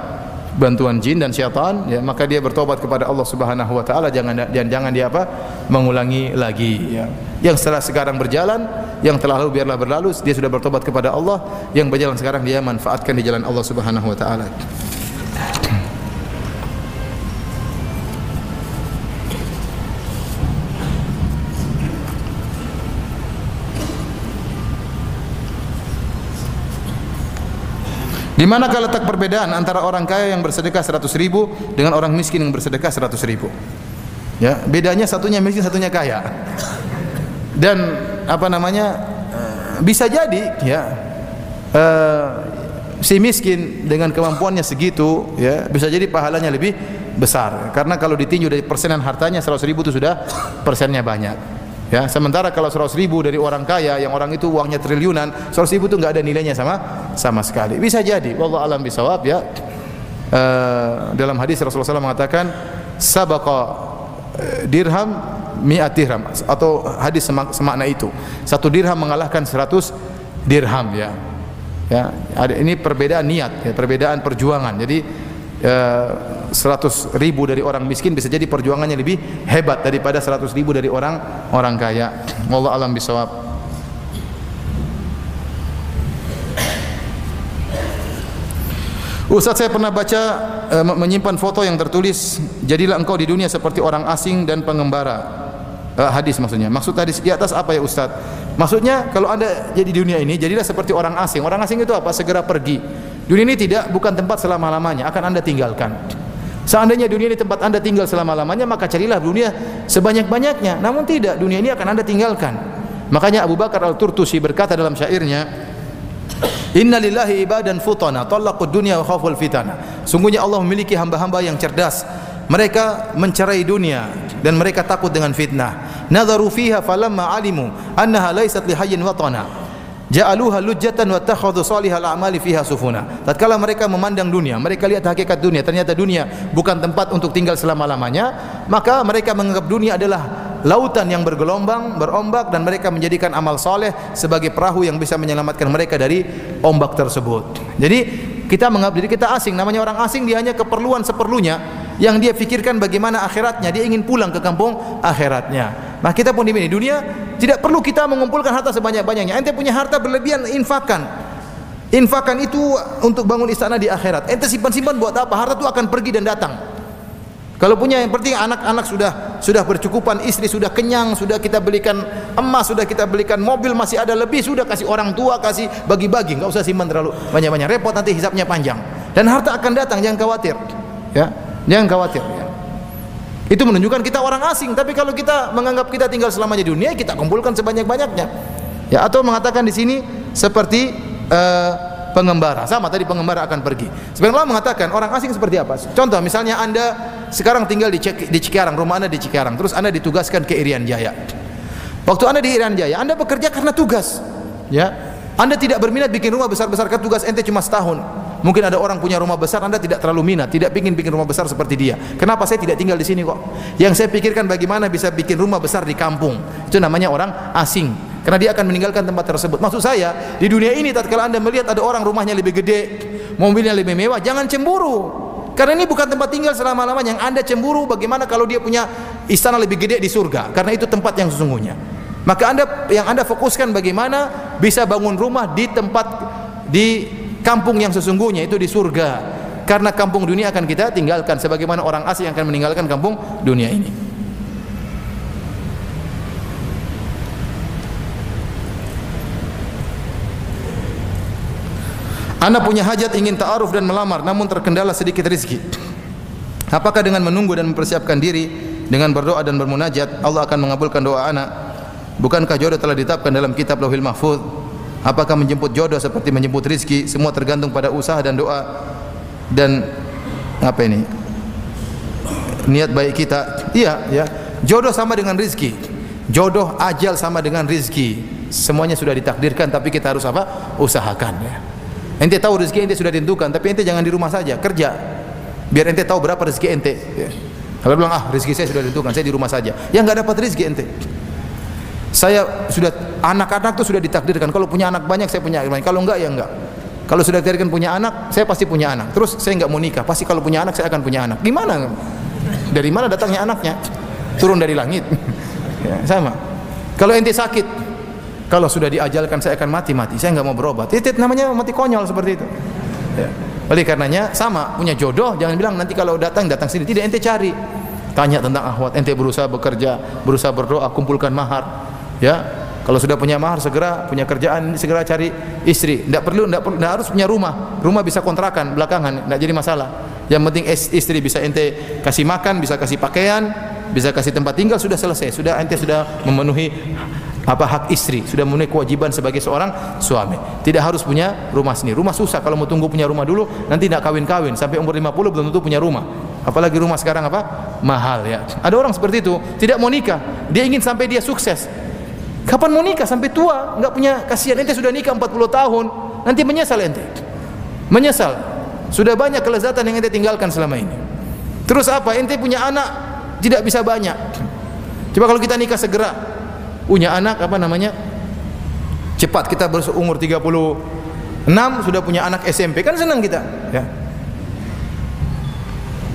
bantuan jin dan syaitan ya. Maka dia bertobat kepada Allah Subhanahu wa taala. Jangan dan jangan dia apa? Mengulangi lagi ya. Yang setelah sekarang berjalan yang telah lalu biarlah berlalu dia sudah bertobat kepada Allah. Yang berjalan sekarang dia manfaatkan di jalan Allah Subhanahu wa taala Di manakah letak perbedaan antara orang kaya yang bersedekah 100 ribu dengan orang miskin yang bersedekah 100 ribu? Ya, bedanya satunya miskin, satunya kaya. Dan apa namanya? Eh, bisa jadi ya uh, si miskin dengan kemampuannya segitu ya bisa jadi pahalanya lebih besar karena kalau ditinjau dari persenan hartanya 100 ribu itu sudah persennya banyak Ya, sementara kalau 100 ribu dari orang kaya yang orang itu uangnya triliunan, 100 ribu itu enggak ada nilainya sama sama sekali. Bisa jadi, wallahu alam bisawab ya. Uh, dalam hadis Rasulullah SAW mengatakan sabaqa eh, dirham mi'at dirham atau hadis semak, semakna itu. Satu dirham mengalahkan 100 dirham ya. Ya, ini perbedaan niat, ya, perbedaan perjuangan. Jadi uh, 100 ribu dari orang miskin bisa jadi perjuangannya lebih hebat daripada 100 ribu dari orang orang kaya. Wallahu alam bisawab. Ustaz saya pernah baca e, menyimpan foto yang tertulis jadilah engkau di dunia seperti orang asing dan pengembara Uh, hadis maksudnya. Maksud hadis di atas apa ya Ustaz? Maksudnya kalau Anda jadi di dunia ini jadilah seperti orang asing. Orang asing itu apa? Segera pergi. Dunia ini tidak bukan tempat selama-lamanya, akan Anda tinggalkan. Seandainya dunia ini tempat Anda tinggal selama-lamanya, maka carilah dunia sebanyak-banyaknya. Namun tidak, dunia ini akan Anda tinggalkan. Makanya Abu Bakar Al-Turtusi berkata dalam syairnya, Inna lillahi ibadan futana, talaqud dunya wa khaful fitana. Sungguhnya Allah memiliki hamba-hamba yang cerdas. Mereka mencerai dunia dan mereka takut dengan fitnah. Nadharu fiha falamma alimu annaha laysat lihayyin watana ja'aluha lujjatan wa takhadhu salihal a'mali fiha sufuna. Tatkala mereka memandang dunia, mereka lihat hakikat dunia, ternyata dunia bukan tempat untuk tinggal selama-lamanya, maka mereka menganggap dunia adalah lautan yang bergelombang, berombak dan mereka menjadikan amal soleh sebagai perahu yang bisa menyelamatkan mereka dari ombak tersebut. Jadi kita menganggap diri kita asing, namanya orang asing dia hanya keperluan seperlunya yang dia fikirkan bagaimana akhiratnya, dia ingin pulang ke kampung akhiratnya. Nah, kita pun di dunia tidak perlu kita mengumpulkan harta sebanyak-banyaknya. Ente punya harta berlebihan, infakkan. Infakkan itu untuk bangun istana di akhirat. Ente simpan-simpan buat apa? Harta itu akan pergi dan datang. Kalau punya yang penting anak-anak sudah sudah bercukupan, istri sudah kenyang, sudah kita belikan emas, sudah kita belikan mobil masih ada lebih, sudah kasih orang tua, kasih bagi-bagi, enggak usah simpan terlalu banyak-banyak. Repot nanti hisapnya panjang. Dan harta akan datang, jangan khawatir. Ya, jangan khawatir. Ya. Itu menunjukkan kita orang asing, tapi kalau kita menganggap kita tinggal selamanya di dunia, kita kumpulkan sebanyak-banyaknya. Ya, atau mengatakan di sini seperti uh, pengembara. Sama tadi pengembara akan pergi. Sebenarnya mengatakan orang asing seperti apa? Contoh misalnya Anda sekarang tinggal di, Cik, di Cikarang, rumah Anda di Cikarang, terus Anda ditugaskan ke Irian Jaya. Waktu Anda di Irian Jaya, Anda bekerja karena tugas. Ya. Anda tidak berminat bikin rumah besar-besar karena tugas ente cuma setahun. Mungkin ada orang punya rumah besar, Anda tidak terlalu minat, tidak ingin bikin rumah besar seperti dia. Kenapa saya tidak tinggal di sini kok? Yang saya pikirkan bagaimana bisa bikin rumah besar di kampung. Itu namanya orang asing. Karena dia akan meninggalkan tempat tersebut. Maksud saya, di dunia ini tatkala Anda melihat ada orang rumahnya lebih gede, mobilnya lebih mewah, jangan cemburu. Karena ini bukan tempat tinggal selama-lamanya. Yang Anda cemburu bagaimana kalau dia punya istana lebih gede di surga? Karena itu tempat yang sesungguhnya. Maka Anda yang Anda fokuskan bagaimana bisa bangun rumah di tempat di kampung yang sesungguhnya itu di surga karena kampung dunia akan kita tinggalkan sebagaimana orang asing akan meninggalkan kampung dunia ini Anda punya hajat ingin ta'aruf dan melamar namun terkendala sedikit rezeki. Apakah dengan menunggu dan mempersiapkan diri dengan berdoa dan bermunajat Allah akan mengabulkan doa anak? Bukankah jodoh telah ditetapkan dalam kitab Lauhil Mahfuz? Apakah menjemput jodoh seperti menjemput rizki? Semua tergantung pada usaha dan doa dan apa ini? Niat baik kita. Iya, ya. Jodoh sama dengan rizki. Jodoh ajal sama dengan rizki. Semuanya sudah ditakdirkan tapi kita harus apa? Usahakan ya. Ente tahu rezeki ente sudah ditentukan, tapi ente jangan di rumah saja, kerja. Biar ente tahu berapa rezeki ente. Ya. Kalau bilang ah rezeki saya sudah ditentukan, saya di rumah saja. Ya enggak dapat rezeki ente. Saya sudah anak-anak itu sudah ditakdirkan. Kalau punya anak banyak saya punya banyak. Kalau enggak ya enggak. Kalau sudah ditakdirkan punya anak, saya pasti punya anak. Terus saya enggak mau nikah. Pasti kalau punya anak saya akan punya anak. Gimana? Dari mana datangnya anaknya? Turun dari langit. ya, sama. Kalau ente sakit, kalau sudah diajalkan saya akan mati mati. Saya enggak mau berobat. Itu namanya mati konyol seperti itu. Ya. Oleh karenanya sama punya jodoh jangan bilang nanti kalau datang datang sini tidak ente cari tanya tentang ahwat ente berusaha bekerja berusaha berdoa kumpulkan mahar ya kalau sudah punya mahar segera punya kerjaan segera cari istri. Tidak perlu tidak perlu harus punya rumah. Rumah bisa kontrakan belakangan tidak jadi masalah. Yang penting istri bisa ente kasih makan bisa kasih pakaian bisa kasih tempat tinggal sudah selesai. Sudah ente sudah memenuhi apa hak istri. Sudah memenuhi kewajiban sebagai seorang suami. Tidak harus punya rumah sendiri. Rumah susah kalau mau tunggu punya rumah dulu nanti tidak kawin-kawin. Sampai umur 50 belum tentu punya rumah. Apalagi rumah sekarang apa mahal ya. Ada orang seperti itu tidak mau nikah. Dia ingin sampai dia sukses Kapan mau nikah sampai tua? Enggak punya kasihan ente sudah nikah 40 tahun, nanti menyesal ente. Menyesal. Sudah banyak kelezatan yang ente tinggalkan selama ini. Terus apa? Ente punya anak tidak bisa banyak. Coba kalau kita nikah segera punya anak apa namanya? Cepat kita berumur 36 sudah punya anak SMP kan senang kita, ya.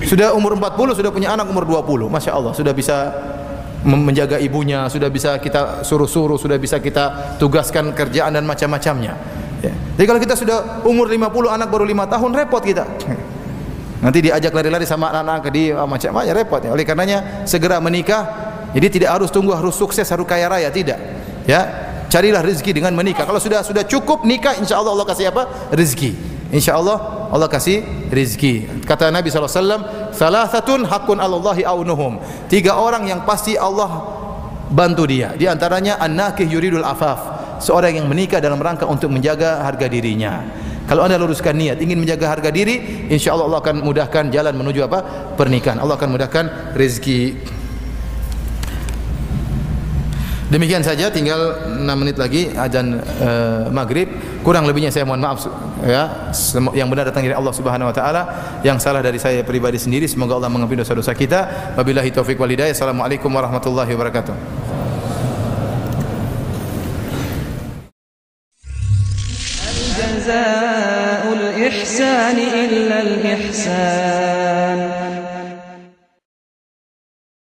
Sudah umur 40 sudah punya anak umur 20. Masya Allah sudah bisa menjaga ibunya, sudah bisa kita suruh-suruh, sudah bisa kita tugaskan kerjaan dan macam-macamnya. Ya. Jadi kalau kita sudah umur 50 anak baru 5 tahun repot kita. Nanti diajak lari-lari sama anak-anak ke dia macam-macam repot. Oleh karenanya segera menikah Jadi tidak harus tunggu harus sukses, harus kaya raya, tidak. Ya, carilah rezeki dengan menikah. Kalau sudah sudah cukup nikah, insya Allah Allah kasih apa? Rezeki. Insya Allah Allah kasih rezeki. Kata Nabi SAW, Thalathatun hakun Allahi aunuhum. Tiga orang yang pasti Allah bantu dia. Di antaranya an-nakih yuridul afaf. Seorang yang menikah dalam rangka untuk menjaga harga dirinya. Kalau anda luruskan niat ingin menjaga harga diri, insya Allah Allah akan mudahkan jalan menuju apa? Pernikahan. Allah akan mudahkan rezeki. Demikian saja tinggal 6 menit lagi azan uh, maghrib. Kurang lebihnya saya mohon maaf ya. Yang benar datang dari Allah Subhanahu wa taala, yang salah dari saya pribadi sendiri. Semoga Allah mengampuni dosa-dosa kita. Wabillahi taufik wal hidayah. Assalamualaikum warahmatullahi wabarakatuh. جزاء الإحسان إلا الإحسان